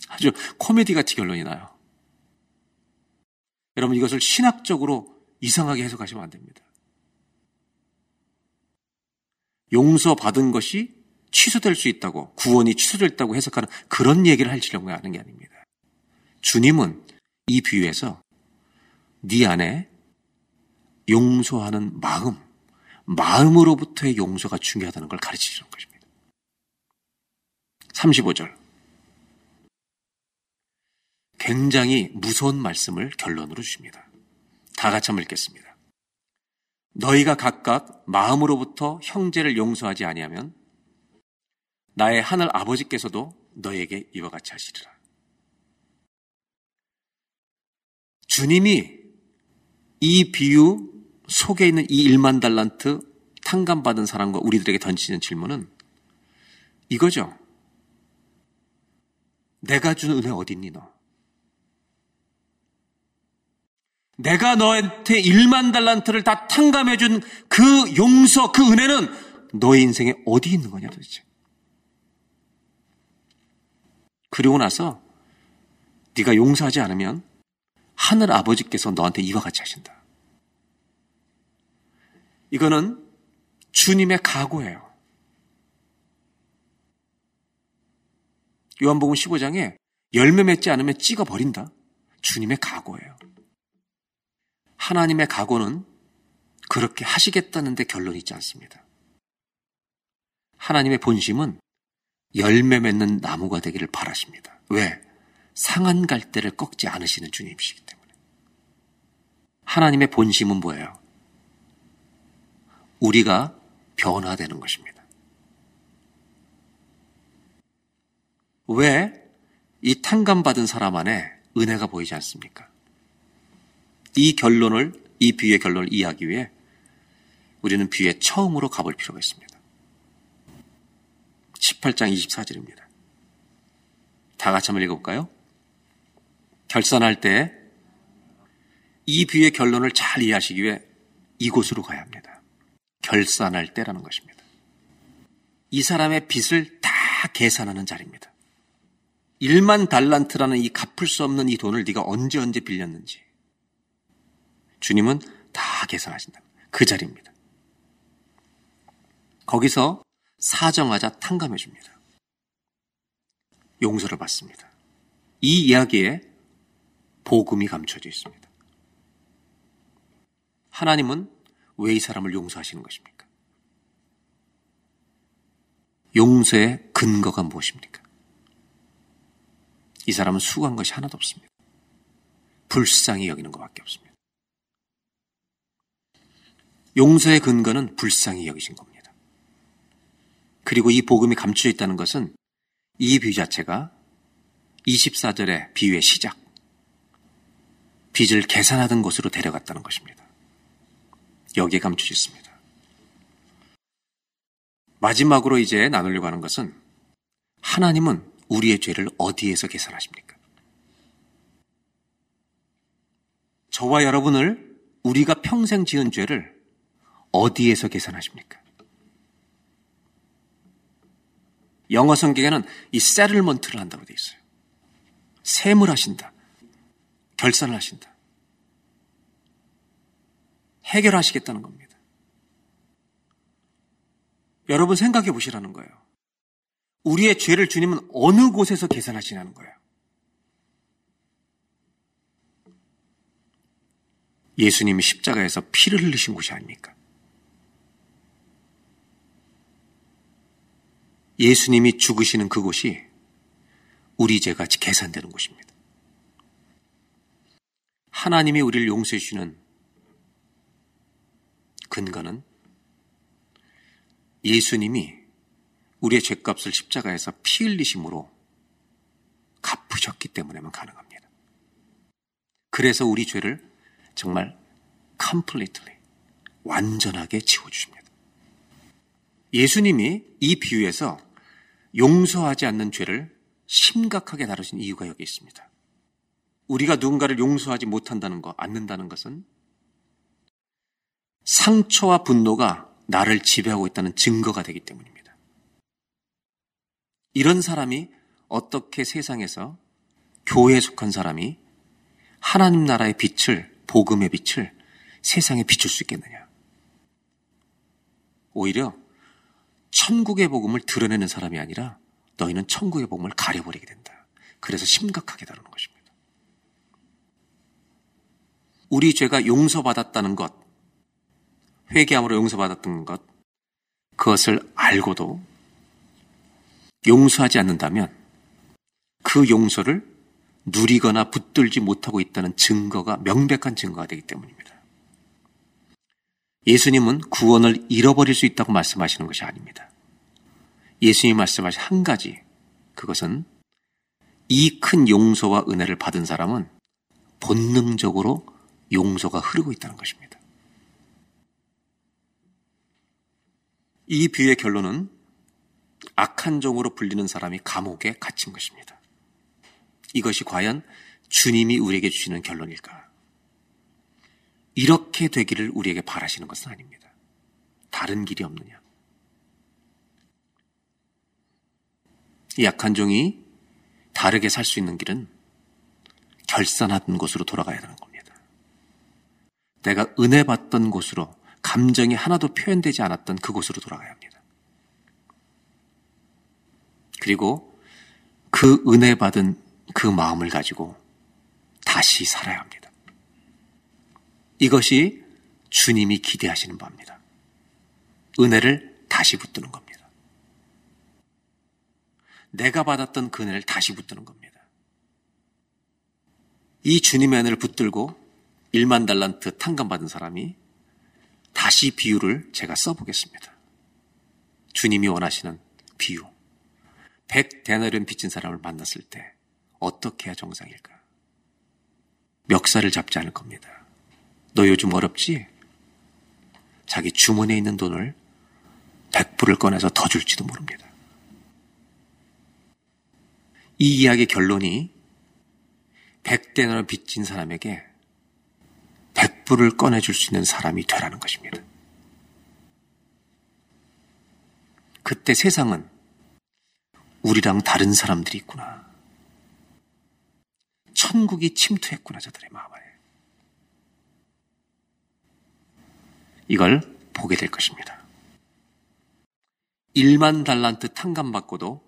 아주 코미디 같이 결론이 나요. 여러분 이것을 신학적으로 이상하게 해석하시면 안 됩니다. 용서받은 것이 취소될 수 있다고 구원이 취소됐다고 해석하는 그런 얘기를 하려고 하는 게 아닙니다. 주님은 이 비유에서 네 안에 용서하는 마음, 마음으로부터의 용서가 중요하다는 걸 가르치시는 것입니다. 35절. 굉장히 무서운 말씀을 결론으로 주십니다. 다 같이 한번 읽겠습니다. 너희가 각각 마음으로부터 형제를 용서하지 아니하면 나의 하늘 아버지께서도 너에게 이와 같이 하시리라. 주님이 이 비유 속에 있는 이 1만 달란트 탕감받은 사람과 우리들에게 던지는 질문은 이거죠. 내가 준 은혜 어딨니 너? 내가 너한테 1만 달란트를 다 탕감해 준 그 용서, 그 은혜는 너의 인생에 어디 있는 거냐 도대체. 그리고 나서 네가 용서하지 않으면 하늘 아버지께서 너한테 이와 같이 하신다. 이거는 주님의 각오예요. 요한복음 15장에 열매 맺지 않으면 찍어 버린다. 주님의 각오예요. 하나님의 각오는 그렇게 하시겠다는데 결론이 있지 않습니다. 하나님의 본심은 열매 맺는 나무가 되기를 바라십니다. 왜? 상한 갈대를 꺾지 않으시는 주님이시기 때문에. 하나님의 본심은 뭐예요? 우리가 변화되는 것입니다. 왜 이 탕감 받은 사람 안에 은혜가 보이지 않습니까? 이 결론을, 이 비유의 결론을 이해하기 위해 우리는 비유의 처음으로 가볼 필요가 있습니다. 18장 24절입니다. 다 같이 한번 읽어볼까요? 결산할 때 이 비유의 결론을 잘 이해하시기 위해 이곳으로 가야 합니다. 결산할 때라는 것입니다. 이 사람의 빚을 다 계산하는 자리입니다. 1만 달란트라는 이 갚을 수 없는 이 돈을 네가 언제 언제 빌렸는지 주님은 다 계산하신다. 그 자리입니다. 거기서 사정하자 탕감해 줍니다. 용서를 받습니다. 이 이야기에 복음이 감춰져 있습니다. 하나님은 왜 이 사람을 용서하시는 것입니까? 용서의 근거가 무엇입니까? 이 사람은 수고한 것이 하나도 없습니다. 불쌍히 여기는 것밖에 없습니다. 용서의 근거는 불쌍히 여기신 겁니다. 그리고 이 복음이 감추어 있다는 것은 이 비유 자체가 24절의 비유의 시작, 빚을 계산하던 곳으로 데려갔다는 것입니다. 여기에 감추어 있습니다. 마지막으로 이제 나누려고 하는 것은 하나님은 우리의 죄를 어디에서 계산하십니까? 저와 여러분을 우리가 평생 지은 죄를 어디에서 계산하십니까? 영어 성경에는 이 세틀먼트를 한다고 되어 있어요. 셈을 하신다. 결산을 하신다. 해결하시겠다는 겁니다. 여러분 생각해 보시라는 거예요. 우리의 죄를 주님은 어느 곳에서 계산하시냐는 거예요. 예수님이 십자가에서 피를 흘리신 곳이 아닙니까? 예수님이 죽으시는 그곳이 우리 죄가 계산되는 곳입니다. 하나님이 우리를 용서해 주시는 근거는 예수님이 우리의 죄값을 십자가에서 피 흘리심으로 갚으셨기 때문에만 가능합니다. 그래서 우리 죄를 정말 completely 완전하게 지워 주십니다. 예수님이 이 비유에서 용서하지 않는 죄를 심각하게 다루신 이유가 여기 있습니다. 우리가 누군가를 용서하지 못한다는 것, 않는다는 것은 상처와 분노가 나를 지배하고 있다는 증거가 되기 때문입니다. 이런 사람이 어떻게 세상에서 교회에 속한 사람이 하나님 나라의 빛을, 복음의 빛을 세상에 비출 수 있겠느냐? 오히려 천국의 복음을 드러내는 사람이 아니라 너희는 천국의 복음을 가려버리게 된다. 그래서 심각하게 다루는 것입니다. 우리 죄가 용서받았다는 것, 회개함으로 용서받았던 것, 그것을 알고도 용서하지 않는다면 그 용서를 누리거나 붙들지 못하고 있다는 증거가 명백한 증거가 되기 때문입니다. 예수님은 구원을 잃어버릴 수 있다고 말씀하시는 것이 아닙니다. 예수님이 말씀하신 한 가지, 그것은 이 큰 용서와 은혜를 받은 사람은 본능적으로 용서가 흐르고 있다는 것입니다. 이 비유의 결론은 악한 종으로 불리는 사람이 감옥에 갇힌 것입니다. 이것이 과연 주님이 우리에게 주시는 결론일까? 이렇게 되기를 우리에게 바라시는 것은 아닙니다. 다른 길이 없느냐? 이 약한 종이 다르게 살 수 있는 길은 결산하던 곳으로 돌아가야 하는 겁니다. 내가 은혜 받던 곳으로 감정이 하나도 표현되지 않았던 그곳으로 돌아가야 합니다. 그리고 그 은혜 받은 그 마음을 가지고 다시 살아야 합니다. 이것이 주님이 기대하시는 바입니다. 은혜를 다시 붙드는 겁니다. 내가 받았던 그 은혜를 다시 붙드는 겁니다. 이 주님의 은혜를 붙들고 1만 달란트 탕감받은 사람이 다시 비유를 제가 써보겠습니다. 주님이 원하시는 비유. 백 대나리온 빚진 사람을 만났을 때 어떻게 해야 정상일까? 멱살을 잡지 않을 겁니다. 너 요즘 어렵지? 자기 주머니에 있는 돈을 백불을 꺼내서 더 줄지도 모릅니다. 이 이야기의 결론이 백대나리온 빚진 사람에게 백불을 꺼내줄 수 있는 사람이 되라는 것입니다. 그때 세상은 우리랑 다른 사람들이 있구나. 천국이 침투했구나, 저들의 마음에. 이걸 보게 될 것입니다. 1만 달란트 탕감 받고도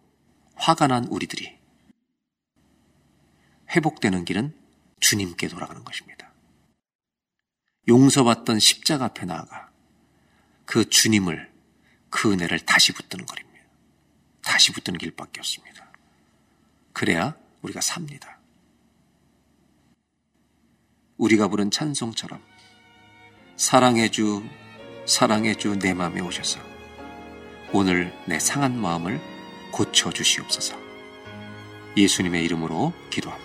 화가 난 우리들이 회복되는 길은 주님께 돌아가는 것입니다. 용서받던 십자가 앞에 나아가 그 주님을 그 은혜를 다시 붙드는 거입니다. 다시 붙드는 길밖에 없습니다. 그래야 우리가 삽니다. 우리가 부른 찬송처럼 사랑해 주 사랑해 주 내 마음에 오셔서 오늘 내 상한 마음을 고쳐 주시옵소서. 예수님의 이름으로 기도합니다.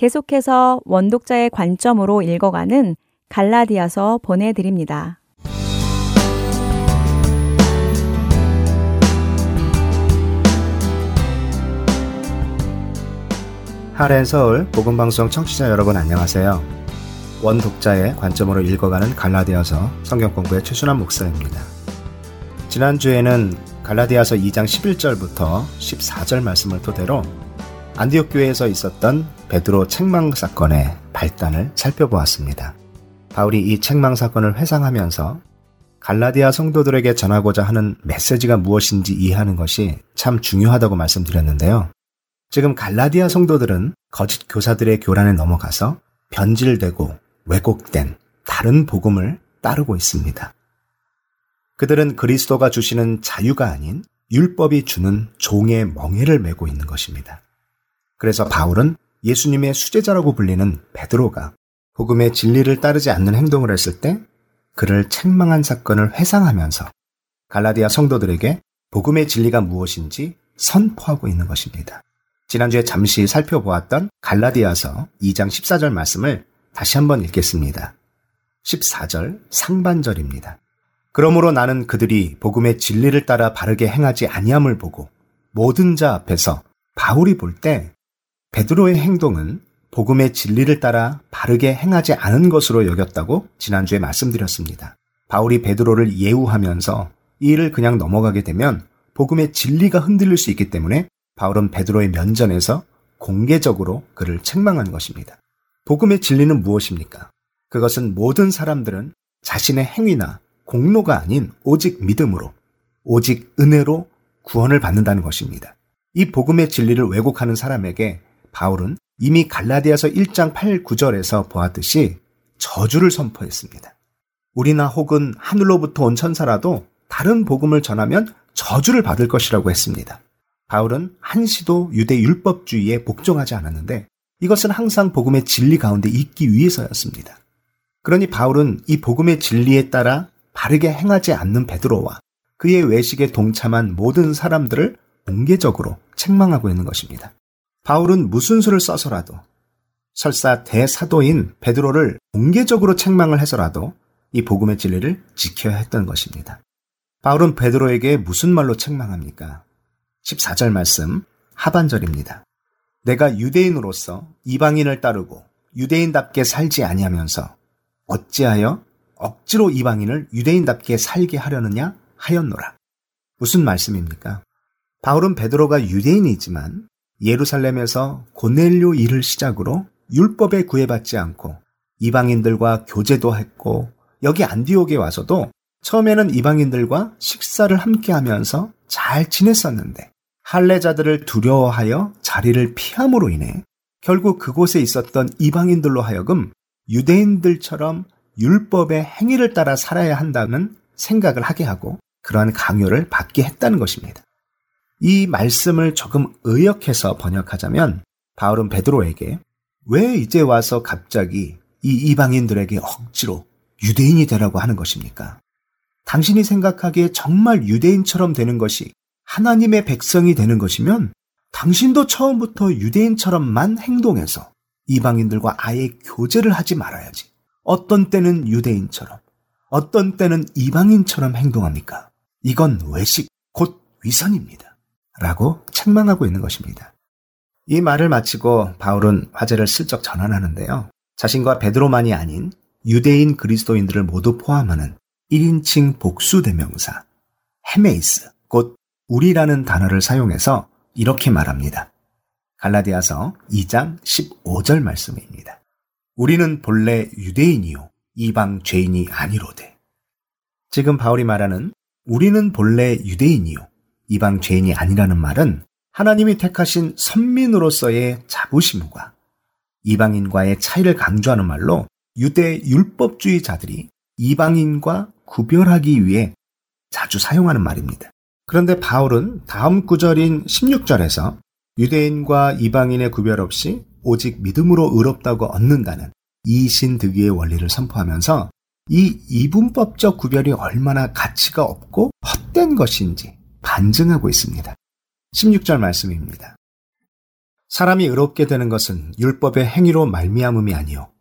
계속해서 원독자의 관점으로 읽어가는 갈라디아서 보내드립니다. 하렌 서울 복음방송 청취자 여러분 안녕하세요. 원독자의 관점으로 읽어가는 갈라디아서 성경 공부의 최순환 목사입니다. 지난주에는 갈라디아서 2장 11절부터 14절 말씀을 토대로 안디옥 교회에서 있었던 베드로 책망 사건의 발단을 살펴보았습니다. 바울이 이 책망 사건을 회상하면서 갈라디아 성도들에게 전하고자 하는 메시지가 무엇인지 이해하는 것이 참 중요하다고 말씀드렸는데요. 지금 갈라디아 성도들은 거짓 교사들의 교란에 넘어가서 변질되고 왜곡된 다른 복음을 따르고 있습니다. 그들은 그리스도가 주시는 자유가 아닌 율법이 주는 종의 멍해를 메고 있는 것입니다. 그래서 바울은 예수님의 수제자라고 불리는 베드로가 복음의 진리를 따르지 않는 행동을 했을 때 그를 책망한 사건을 회상하면서 갈라디아 성도들에게 복음의 진리가 무엇인지 선포하고 있는 것입니다. 지난주에 잠시 살펴보았던 갈라디아서 2장 14절 말씀을 다시 한번 읽겠습니다. 14절 상반절입니다. 그러므로 나는 그들이 복음의 진리를 따라 바르게 행하지 아니함을 보고 모든 자 앞에서 바울이 볼 때 베드로의 행동은 복음의 진리를 따라 바르게 행하지 않은 것으로 여겼다고 지난주에 말씀드렸습니다. 바울이 베드로를 예우하면서 이 일을 그냥 넘어가게 되면 복음의 진리가 흔들릴 수 있기 때문에 바울은 베드로의 면전에서 공개적으로 그를 책망한 것입니다. 복음의 진리는 무엇입니까? 그것은 모든 사람들은 자신의 행위나 공로가 아닌 오직 믿음으로, 오직 은혜로 구원을 받는다는 것입니다. 이 복음의 진리를 왜곡하는 사람에게 바울은 이미 갈라디아서 1장 8, 9절에서 보았듯이 저주를 선포했습니다. 우리나 혹은 하늘로부터 온 천사라도 다른 복음을 전하면 저주를 받을 것이라고 했습니다. 바울은 한시도 유대 율법주의에 복종하지 않았는데 이것은 항상 복음의 진리 가운데 있기 위해서였습니다. 그러니 바울은 이 복음의 진리에 따라 바르게 행하지 않는 베드로와 그의 외식에 동참한 모든 사람들을 공개적으로 책망하고 있는 것입니다. 바울은 무슨 수를 써서라도 설사 대사도인 베드로를 공개적으로 책망을 해서라도 이 복음의 진리를 지켜야 했던 것입니다. 바울은 베드로에게 무슨 말로 책망합니까? 14절 말씀 하반절입니다. 내가 유대인으로서 이방인을 따르고 유대인답게 살지 아니하면서 어찌하여 억지로 이방인을 유대인답게 살게 하려느냐 하였노라. 무슨 말씀입니까? 바울은 베드로가 유대인이지만 예루살렘에서 고넬료 일을 시작으로 율법에 구애받지 않고 이방인들과 교제도 했고 여기 안디옥에 와서도 처음에는 이방인들과 식사를 함께 하면서 잘 지냈었는데 할례자들을 두려워하여 자리를 피함으로 인해 결국 그곳에 있었던 이방인들로 하여금 유대인들처럼 율법의 행위를 따라 살아야 한다는 생각을 하게 하고 그러한 강요를 받게 했다는 것입니다. 이 말씀을 조금 의역해서 번역하자면 바울은 베드로에게 왜 이제 와서 갑자기 이 이방인들에게 억지로 유대인이 되라고 하는 것입니까? 당신이 생각하기에 정말 유대인처럼 되는 것이 하나님의 백성이 되는 것이면 당신도 처음부터 유대인처럼만 행동해서 이방인들과 아예 교제를 하지 말아야지. 어떤 때는 유대인처럼, 어떤 때는 이방인처럼 행동합니까? 이건 외식, 곧 위선입니다. 라고 책망하고 있는 것입니다. 이 말을 마치고 바울은 화제를 슬쩍 전환하는데요. 자신과 베드로만이 아닌 유대인 그리스도인들을 모두 포함하는 1인칭 복수 대명사 헤메이스 곧 우리라는 단어를 사용해서 이렇게 말합니다. 갈라디아서 2장 15절 말씀입니다. 우리는 본래 유대인이요 이방 죄인이 아니로되. 지금 바울이 말하는 우리는 본래 유대인이요 이방 죄인이 아니라는 말은 하나님이 택하신 선민으로서의 자부심과 이방인과의 차이를 강조하는 말로 유대 율법주의자들이 이방인과 구별하기 위해 자주 사용하는 말입니다. 그런데 바울은 다음 구절인 16절에서 유대인과 이방인의 구별 없이 오직 믿음으로 의롭다고 얻는다는 이신득위의 원리를 선포하면서 이 이분법적 구별이 얼마나 가치가 없고 헛된 것인지 반증하고 있습니다. 16절 말씀입니다. 사람이 의롭게 되는 것은 율법의 행위로 말미암음이 아니요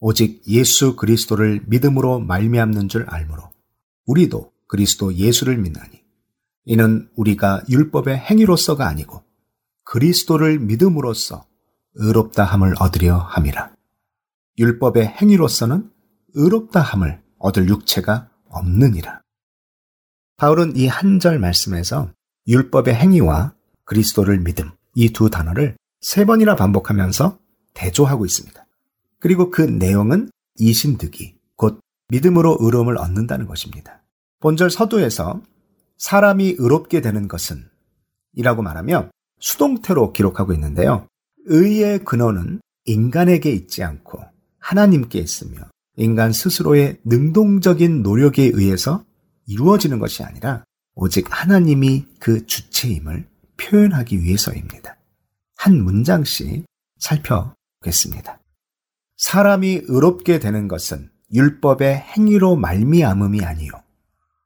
오직 예수 그리스도를 믿음으로 말미암는 줄 알므로 우리도 그리스도 예수를 믿나니 이는 우리가 율법의 행위로서가 아니고 그리스도를 믿음으로써 의롭다 함을 얻으려 함이라. 율법의 행위로서는 의롭다 함을 얻을 육체가 없느니라. 바울은 이 한 절 말씀에서 율법의 행위와 그리스도를 믿음 이 두 단어를 세 번이나 반복하면서 대조하고 있습니다. 그리고 그 내용은 이신득이 곧 믿음으로 의로움을 얻는다는 것입니다. 본절 서두에서 사람이 의롭게 되는 것은 이라고 말하며 수동태로 기록하고 있는데요. 의의 근원은 인간에게 있지 않고 하나님께 있으며 인간 스스로의 능동적인 노력에 의해서 이루어지는 것이 아니라 오직 하나님이 그 주체임을 표현하기 위해서입니다. 한 문장씩 살펴보겠습니다. 사람이 의롭게 되는 것은 율법의 행위로 말미암음이 아니요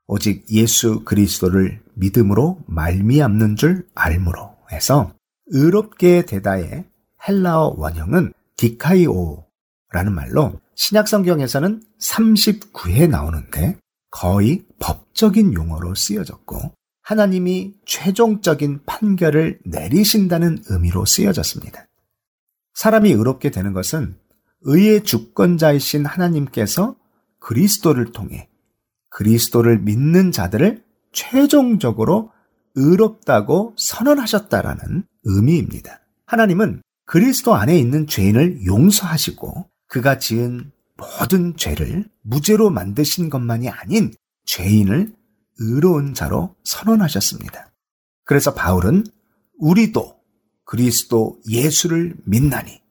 오직 예수 그리스도를 믿음으로 말미암는 줄 알므로 해서 의롭게 되다의 헬라어 원형은 디카이오라는 말로 신약 성경에서는 39회 나오는데 거의 법적인 용어로 쓰여졌고 하나님이 최종적인 판결을 내리신다는 의미로 쓰여졌습니다. 사람이 의롭게 되는 것은 의의 주권자이신 하나님께서 그리스도를 통해 그리스도를 믿는 자들을 최종적으로 의롭다고 선언하셨다라는 의미입니다. 하나님은 그리스도 안에 있는 죄인을 용서하시고 그가 지은 모든 죄를 무죄로 만드신 것만이 아닌 죄인을 의로운 자로 선언하셨습니다. 그래서 바울은 우리도 그리스도 예수를 믿나니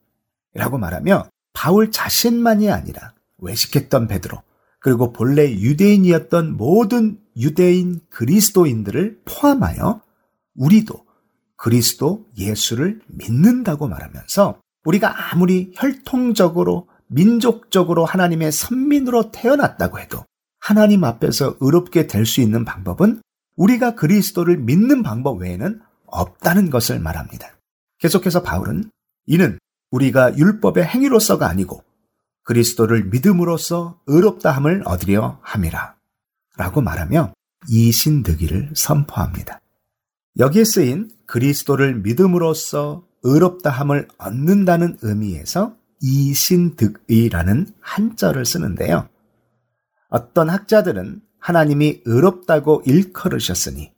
라고 말하며 바울 자신만이 아니라 외식했던 베드로 그리고 본래 유대인이었던 모든 유대인 그리스도인들을 포함하여 우리도 그리스도 예수를 믿는다고 말하면서 우리가 아무리 혈통적으로 민족적으로 하나님의 선민으로 태어났다고 해도 하나님 앞에서 의롭게 될 수 있는 방법은 우리가 그리스도를 믿는 방법 외에는 없다는 것을 말합니다. 계속해서 바울은 이는 우리가 율법의 행위로서가 아니고 그리스도를 믿음으로써 의롭다함을 얻으려 함이라. 라고 말하며 이 신득이를 선포합니다. 여기에 쓰인 그리스도를 믿음으로써 의롭다함을 얻는다는 의미에서 이신득이라는 한자를 쓰는데요. 어떤 학자들은 하나님이 의롭다고 일컬으셨으니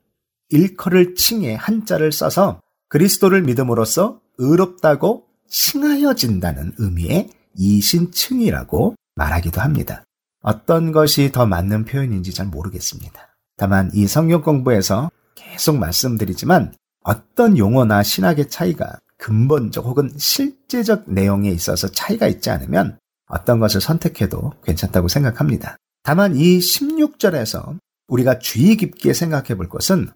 일컬을 칭해 한자를 써서 그리스도를 믿음으로써 의롭다고 칭하여진다는 의미의 이신칭이라고 말하기도 합니다. 어떤 것이 더 맞는 표현인지 잘 모르겠습니다. 다만 이 성경 공부에서 계속 말씀드리지만 어떤 용어나 신학의 차이가 근본적 혹은 실제적 내용에 있어서 차이가 있지 않으면 어떤 것을 선택해도 괜찮다고 생각합니다. 다만 이 16절에서 우리가 주의 깊게 생각해 볼 것은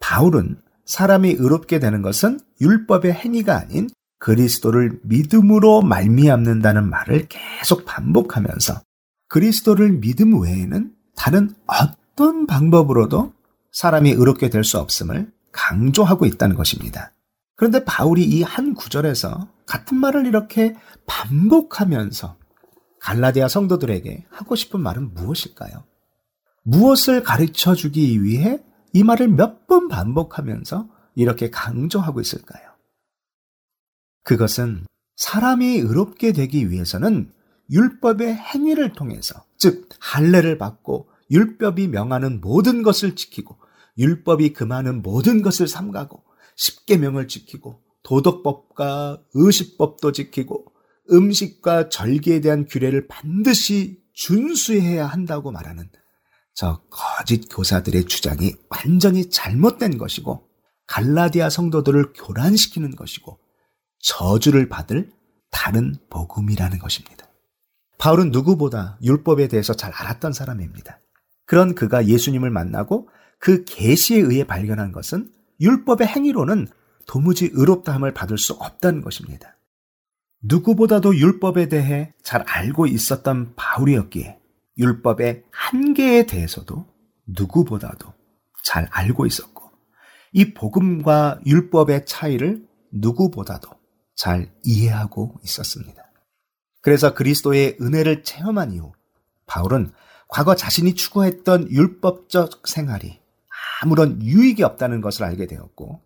바울은 사람이 의롭게 되는 것은 율법의 행위가 아닌 그리스도를 믿음으로 말미암는다는 말을 계속 반복하면서 그리스도를 믿음 외에는 다른 어떤 방법으로도 사람이 의롭게 될 수 없음을 강조하고 있다는 것입니다. 그런데 바울이 이 한 구절에서 같은 말을 이렇게 반복하면서 갈라디아 성도들에게 하고 싶은 말은 무엇일까요? 무엇을 가르쳐 주기 위해 이 말을 몇 번 반복하면서 이렇게 강조하고 있을까요? 그것은 사람이 의롭게 되기 위해서는 율법의 행위를 통해서, 즉, 할례를 받고 율법이 명하는 모든 것을 지키고 율법이 금하는 모든 것을 삼가고 십계명을 지키고 도덕법과 의식법도 지키고 음식과 절기에 대한 규례를 반드시 준수해야 한다고 말하는 저 거짓 교사들의 주장이 완전히 잘못된 것이고 갈라디아 성도들을 교란시키는 것이고 저주를 받을 다른 복음이라는 것입니다. 바울은 누구보다 율법에 대해서 잘 알았던 사람입니다. 그런 그가 예수님을 만나고 그 계시에 의해 발견한 것은 율법의 행위로는 도무지 의롭다함을 받을 수 없다는 것입니다. 누구보다도 율법에 대해 잘 알고 있었던 바울이었기에 율법의 한계에 대해서도 누구보다도 잘 알고 있었고 이 복음과 율법의 차이를 누구보다도 잘 이해하고 있었습니다. 그래서 그리스도의 은혜를 체험한 이후 바울은 과거 자신이 추구했던 율법적 생활이 아무런 유익이 없다는 것을 알게 되었고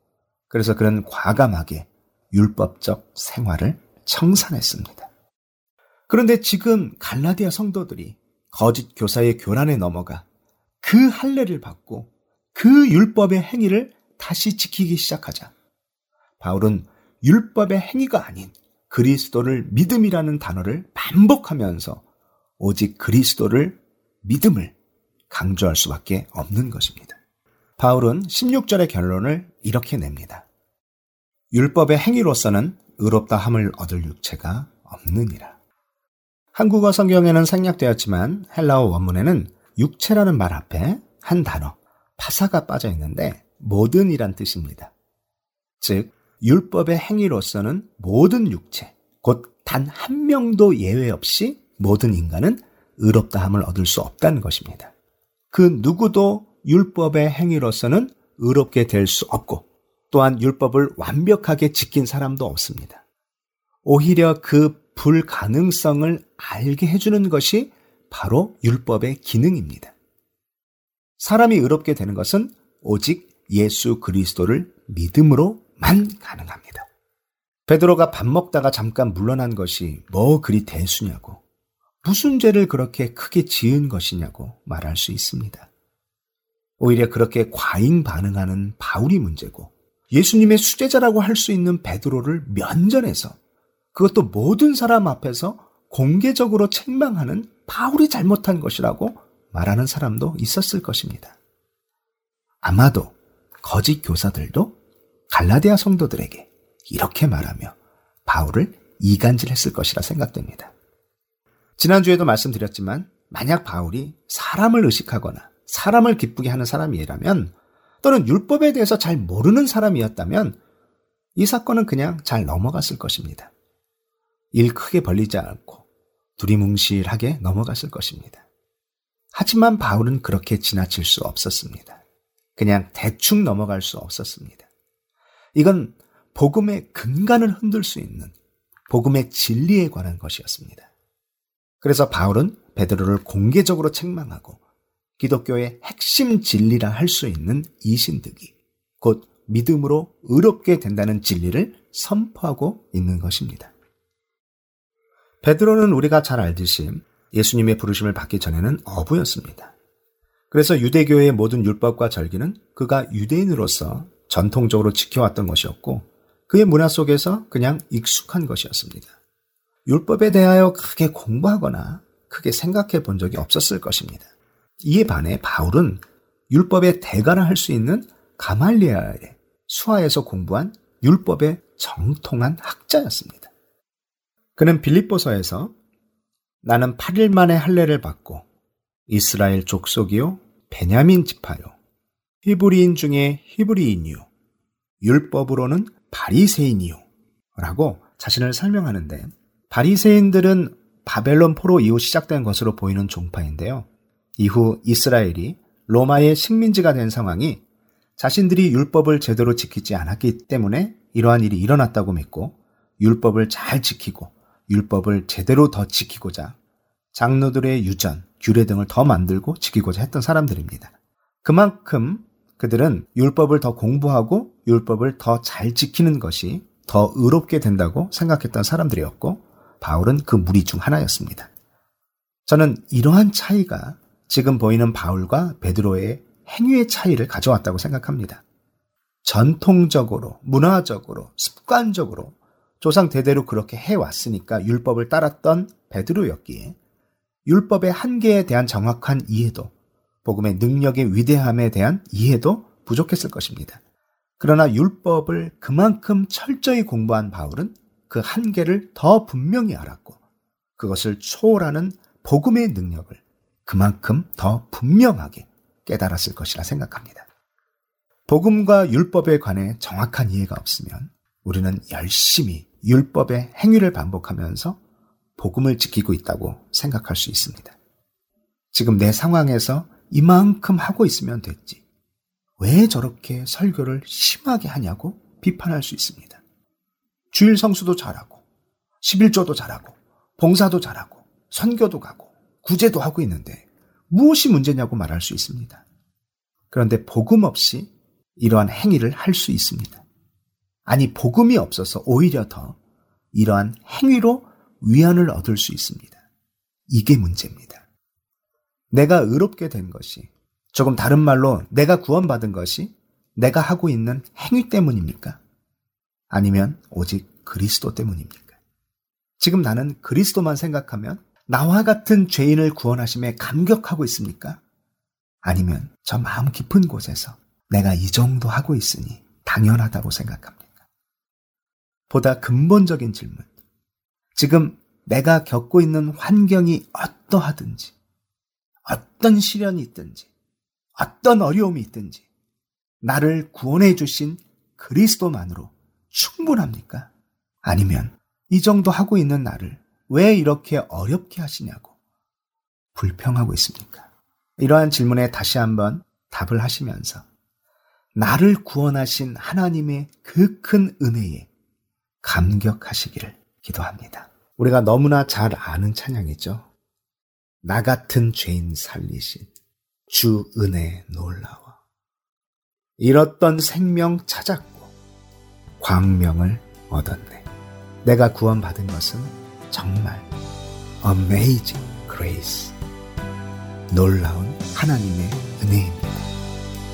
그래서 그는 과감하게 율법적 생활을 청산했습니다. 그런데 지금 갈라디아 성도들이 거짓 교사의 교란에 넘어가 그 할례를 받고 그 율법의 행위를 다시 지키기 시작하자 바울은 율법의 행위가 아닌 그리스도를 믿음이라는 단어를 반복하면서 오직 그리스도를 믿음을 강조할 수밖에 없는 것입니다. 바울은 16절의 결론을 이렇게 냅니다. 율법의 행위로서는 의롭다 함을 얻을 육체가 없느니라. 한국어 성경에는 생략되었지만 헬라어 원문에는 육체라는 말 앞에 한 단어, 파사가 빠져 있는데 모든이란 뜻입니다. 즉, 율법의 행위로서는 모든 육체, 곧 단 한 명도 예외 없이 모든 인간은 의롭다 함을 얻을 수 없다는 것입니다. 그 누구도 율법의 행위로서는 의롭게 될 수 없고 또한 율법을 완벽하게 지킨 사람도 없습니다. 오히려 그 불가능성을 알게 해주는 것이 바로 율법의 기능입니다. 사람이 의롭게 되는 것은 오직 예수 그리스도를 믿음으로만 가능합니다. 베드로가 밥 먹다가 잠깐 물러난 것이 뭐 그리 대수냐고, 무슨 죄를 그렇게 크게 지은 것이냐고 말할 수 있습니다. 오히려 그렇게 과잉 반응하는 바울이 문제고, 예수님의 수제자라고 할 수 있는 베드로를 면전에서 그것도 모든 사람 앞에서 공개적으로 책망하는 바울이 잘못한 것이라고 말하는 사람도 있었을 것입니다. 아마도 거짓 교사들도 갈라디아 성도들에게 이렇게 말하며 바울을 이간질했을 것이라 생각됩니다. 지난주에도 말씀드렸지만 만약 바울이 사람을 의식하거나 사람을 기쁘게 하는 사람이라면 또는 율법에 대해서 잘 모르는 사람이었다면 이 사건은 그냥 잘 넘어갔을 것입니다. 일 크게 벌리지 않고 두리뭉실하게 넘어갔을 것입니다. 하지만 바울은 그렇게 지나칠 수 없었습니다. 그냥 대충 넘어갈 수 없었습니다. 이건 복음의 근간을 흔들 수 있는 복음의 진리에 관한 것이었습니다. 그래서 바울은 베드로를 공개적으로 책망하고 기독교의 핵심 진리라 할 수 있는 이신득이 곧 믿음으로 의롭게 된다는 진리를 선포하고 있는 것입니다. 베드로는 우리가 잘 알듯이 예수님의 부르심을 받기 전에는 어부였습니다. 그래서 유대교의 모든 율법과 절기는 그가 유대인으로서 전통적으로 지켜왔던 것이었고 그의 문화 속에서 그냥 익숙한 것이었습니다. 율법에 대하여 크게 공부하거나 크게 생각해 본 적이 없었을 것입니다. 이에 반해 바울은 율법의 대가를 할 수 있는 가말리아의 수하에서 공부한 율법의 정통한 학자였습니다. 그는 빌립보서에서 나는 8일 만에 할례를 받고 이스라엘 족속이요 베냐민 지파요 히브리인 중에 히브리인이요 율법으로는 바리새인이요 라고 자신을 설명하는데 바리새인들은 바벨론 포로 이후 시작된 것으로 보이는 종파인데요. 이후 이스라엘이 로마의 식민지가 된 상황이 자신들이 율법을 제대로 지키지 않았기 때문에 이러한 일이 일어났다고 믿고 율법을 잘 지키고 율법을 제대로 더 지키고자 장로들의 유전, 규례 등을 더 만들고 지키고자 했던 사람들입니다. 그만큼 그들은 율법을 더 공부하고 율법을 더 잘 지키는 것이 더 의롭게 된다고 생각했던 사람들이었고 바울은 그 무리 중 하나였습니다. 저는 이러한 차이가 지금 보이는 바울과 베드로의 행위의 차이를 가져왔다고 생각합니다. 전통적으로, 문화적으로, 습관적으로 조상 대대로 그렇게 해왔으니까 율법을 따랐던 베드로였기에 율법의 한계에 대한 정확한 이해도, 복음의 능력의 위대함에 대한 이해도 부족했을 것입니다. 그러나 율법을 그만큼 철저히 공부한 바울은 그 한계를 더 분명히 알았고 그것을 초월하는 복음의 능력을 그만큼 더 분명하게 깨달았을 것이라 생각합니다. 복음과 율법에 관해 정확한 이해가 없으면 우리는 열심히 율법의 행위를 반복하면서 복음을 지키고 있다고 생각할 수 있습니다. 지금 내 상황에서 이만큼 하고 있으면 됐지. 왜 저렇게 설교를 심하게 하냐고 비판할 수 있습니다. 주일 성수도 잘하고, 11조도 잘하고, 봉사도 잘하고, 선교도 가고, 구제도 하고 있는데 무엇이 문제냐고 말할 수 있습니다. 그런데 복음 없이 이러한 행위를 할 수 있습니다. 아니, 복음이 없어서 오히려 더 이러한 행위로 위안을 얻을 수 있습니다. 이게 문제입니다. 내가 의롭게 된 것이 조금 다른 말로 내가 구원받은 것이 내가 하고 있는 행위 때문입니까? 아니면 오직 그리스도 때문입니까? 지금 나는 그리스도만 생각하면 나와 같은 죄인을 구원하심에 감격하고 있습니까? 아니면 저 마음 깊은 곳에서 내가 이 정도 하고 있으니 당연하다고 생각합니까? 보다 근본적인 질문. 지금 내가 겪고 있는 환경이 어떠하든지, 어떤 시련이 있든지, 어떤 어려움이 있든지, 나를 구원해 주신 그리스도만으로 충분합니까? 아니면 이 정도 하고 있는 나를 왜 이렇게 어렵게 하시냐고 불평하고 있습니까? 이러한 질문에 다시 한번 답을 하시면서 나를 구원하신 하나님의 그 큰 은혜에 감격하시기를 기도합니다. 우리가 너무나 잘 아는 찬양이죠. 나 같은 죄인 살리신 주 은혜 놀라워. 잃었던 생명 찾았고 광명을 얻었네. 내가 구원받은 것은 정말 amazing grace. 놀라운 하나님의 은혜입니다.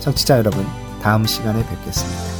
청취자 여러분, 다음 시간에 뵙겠습니다.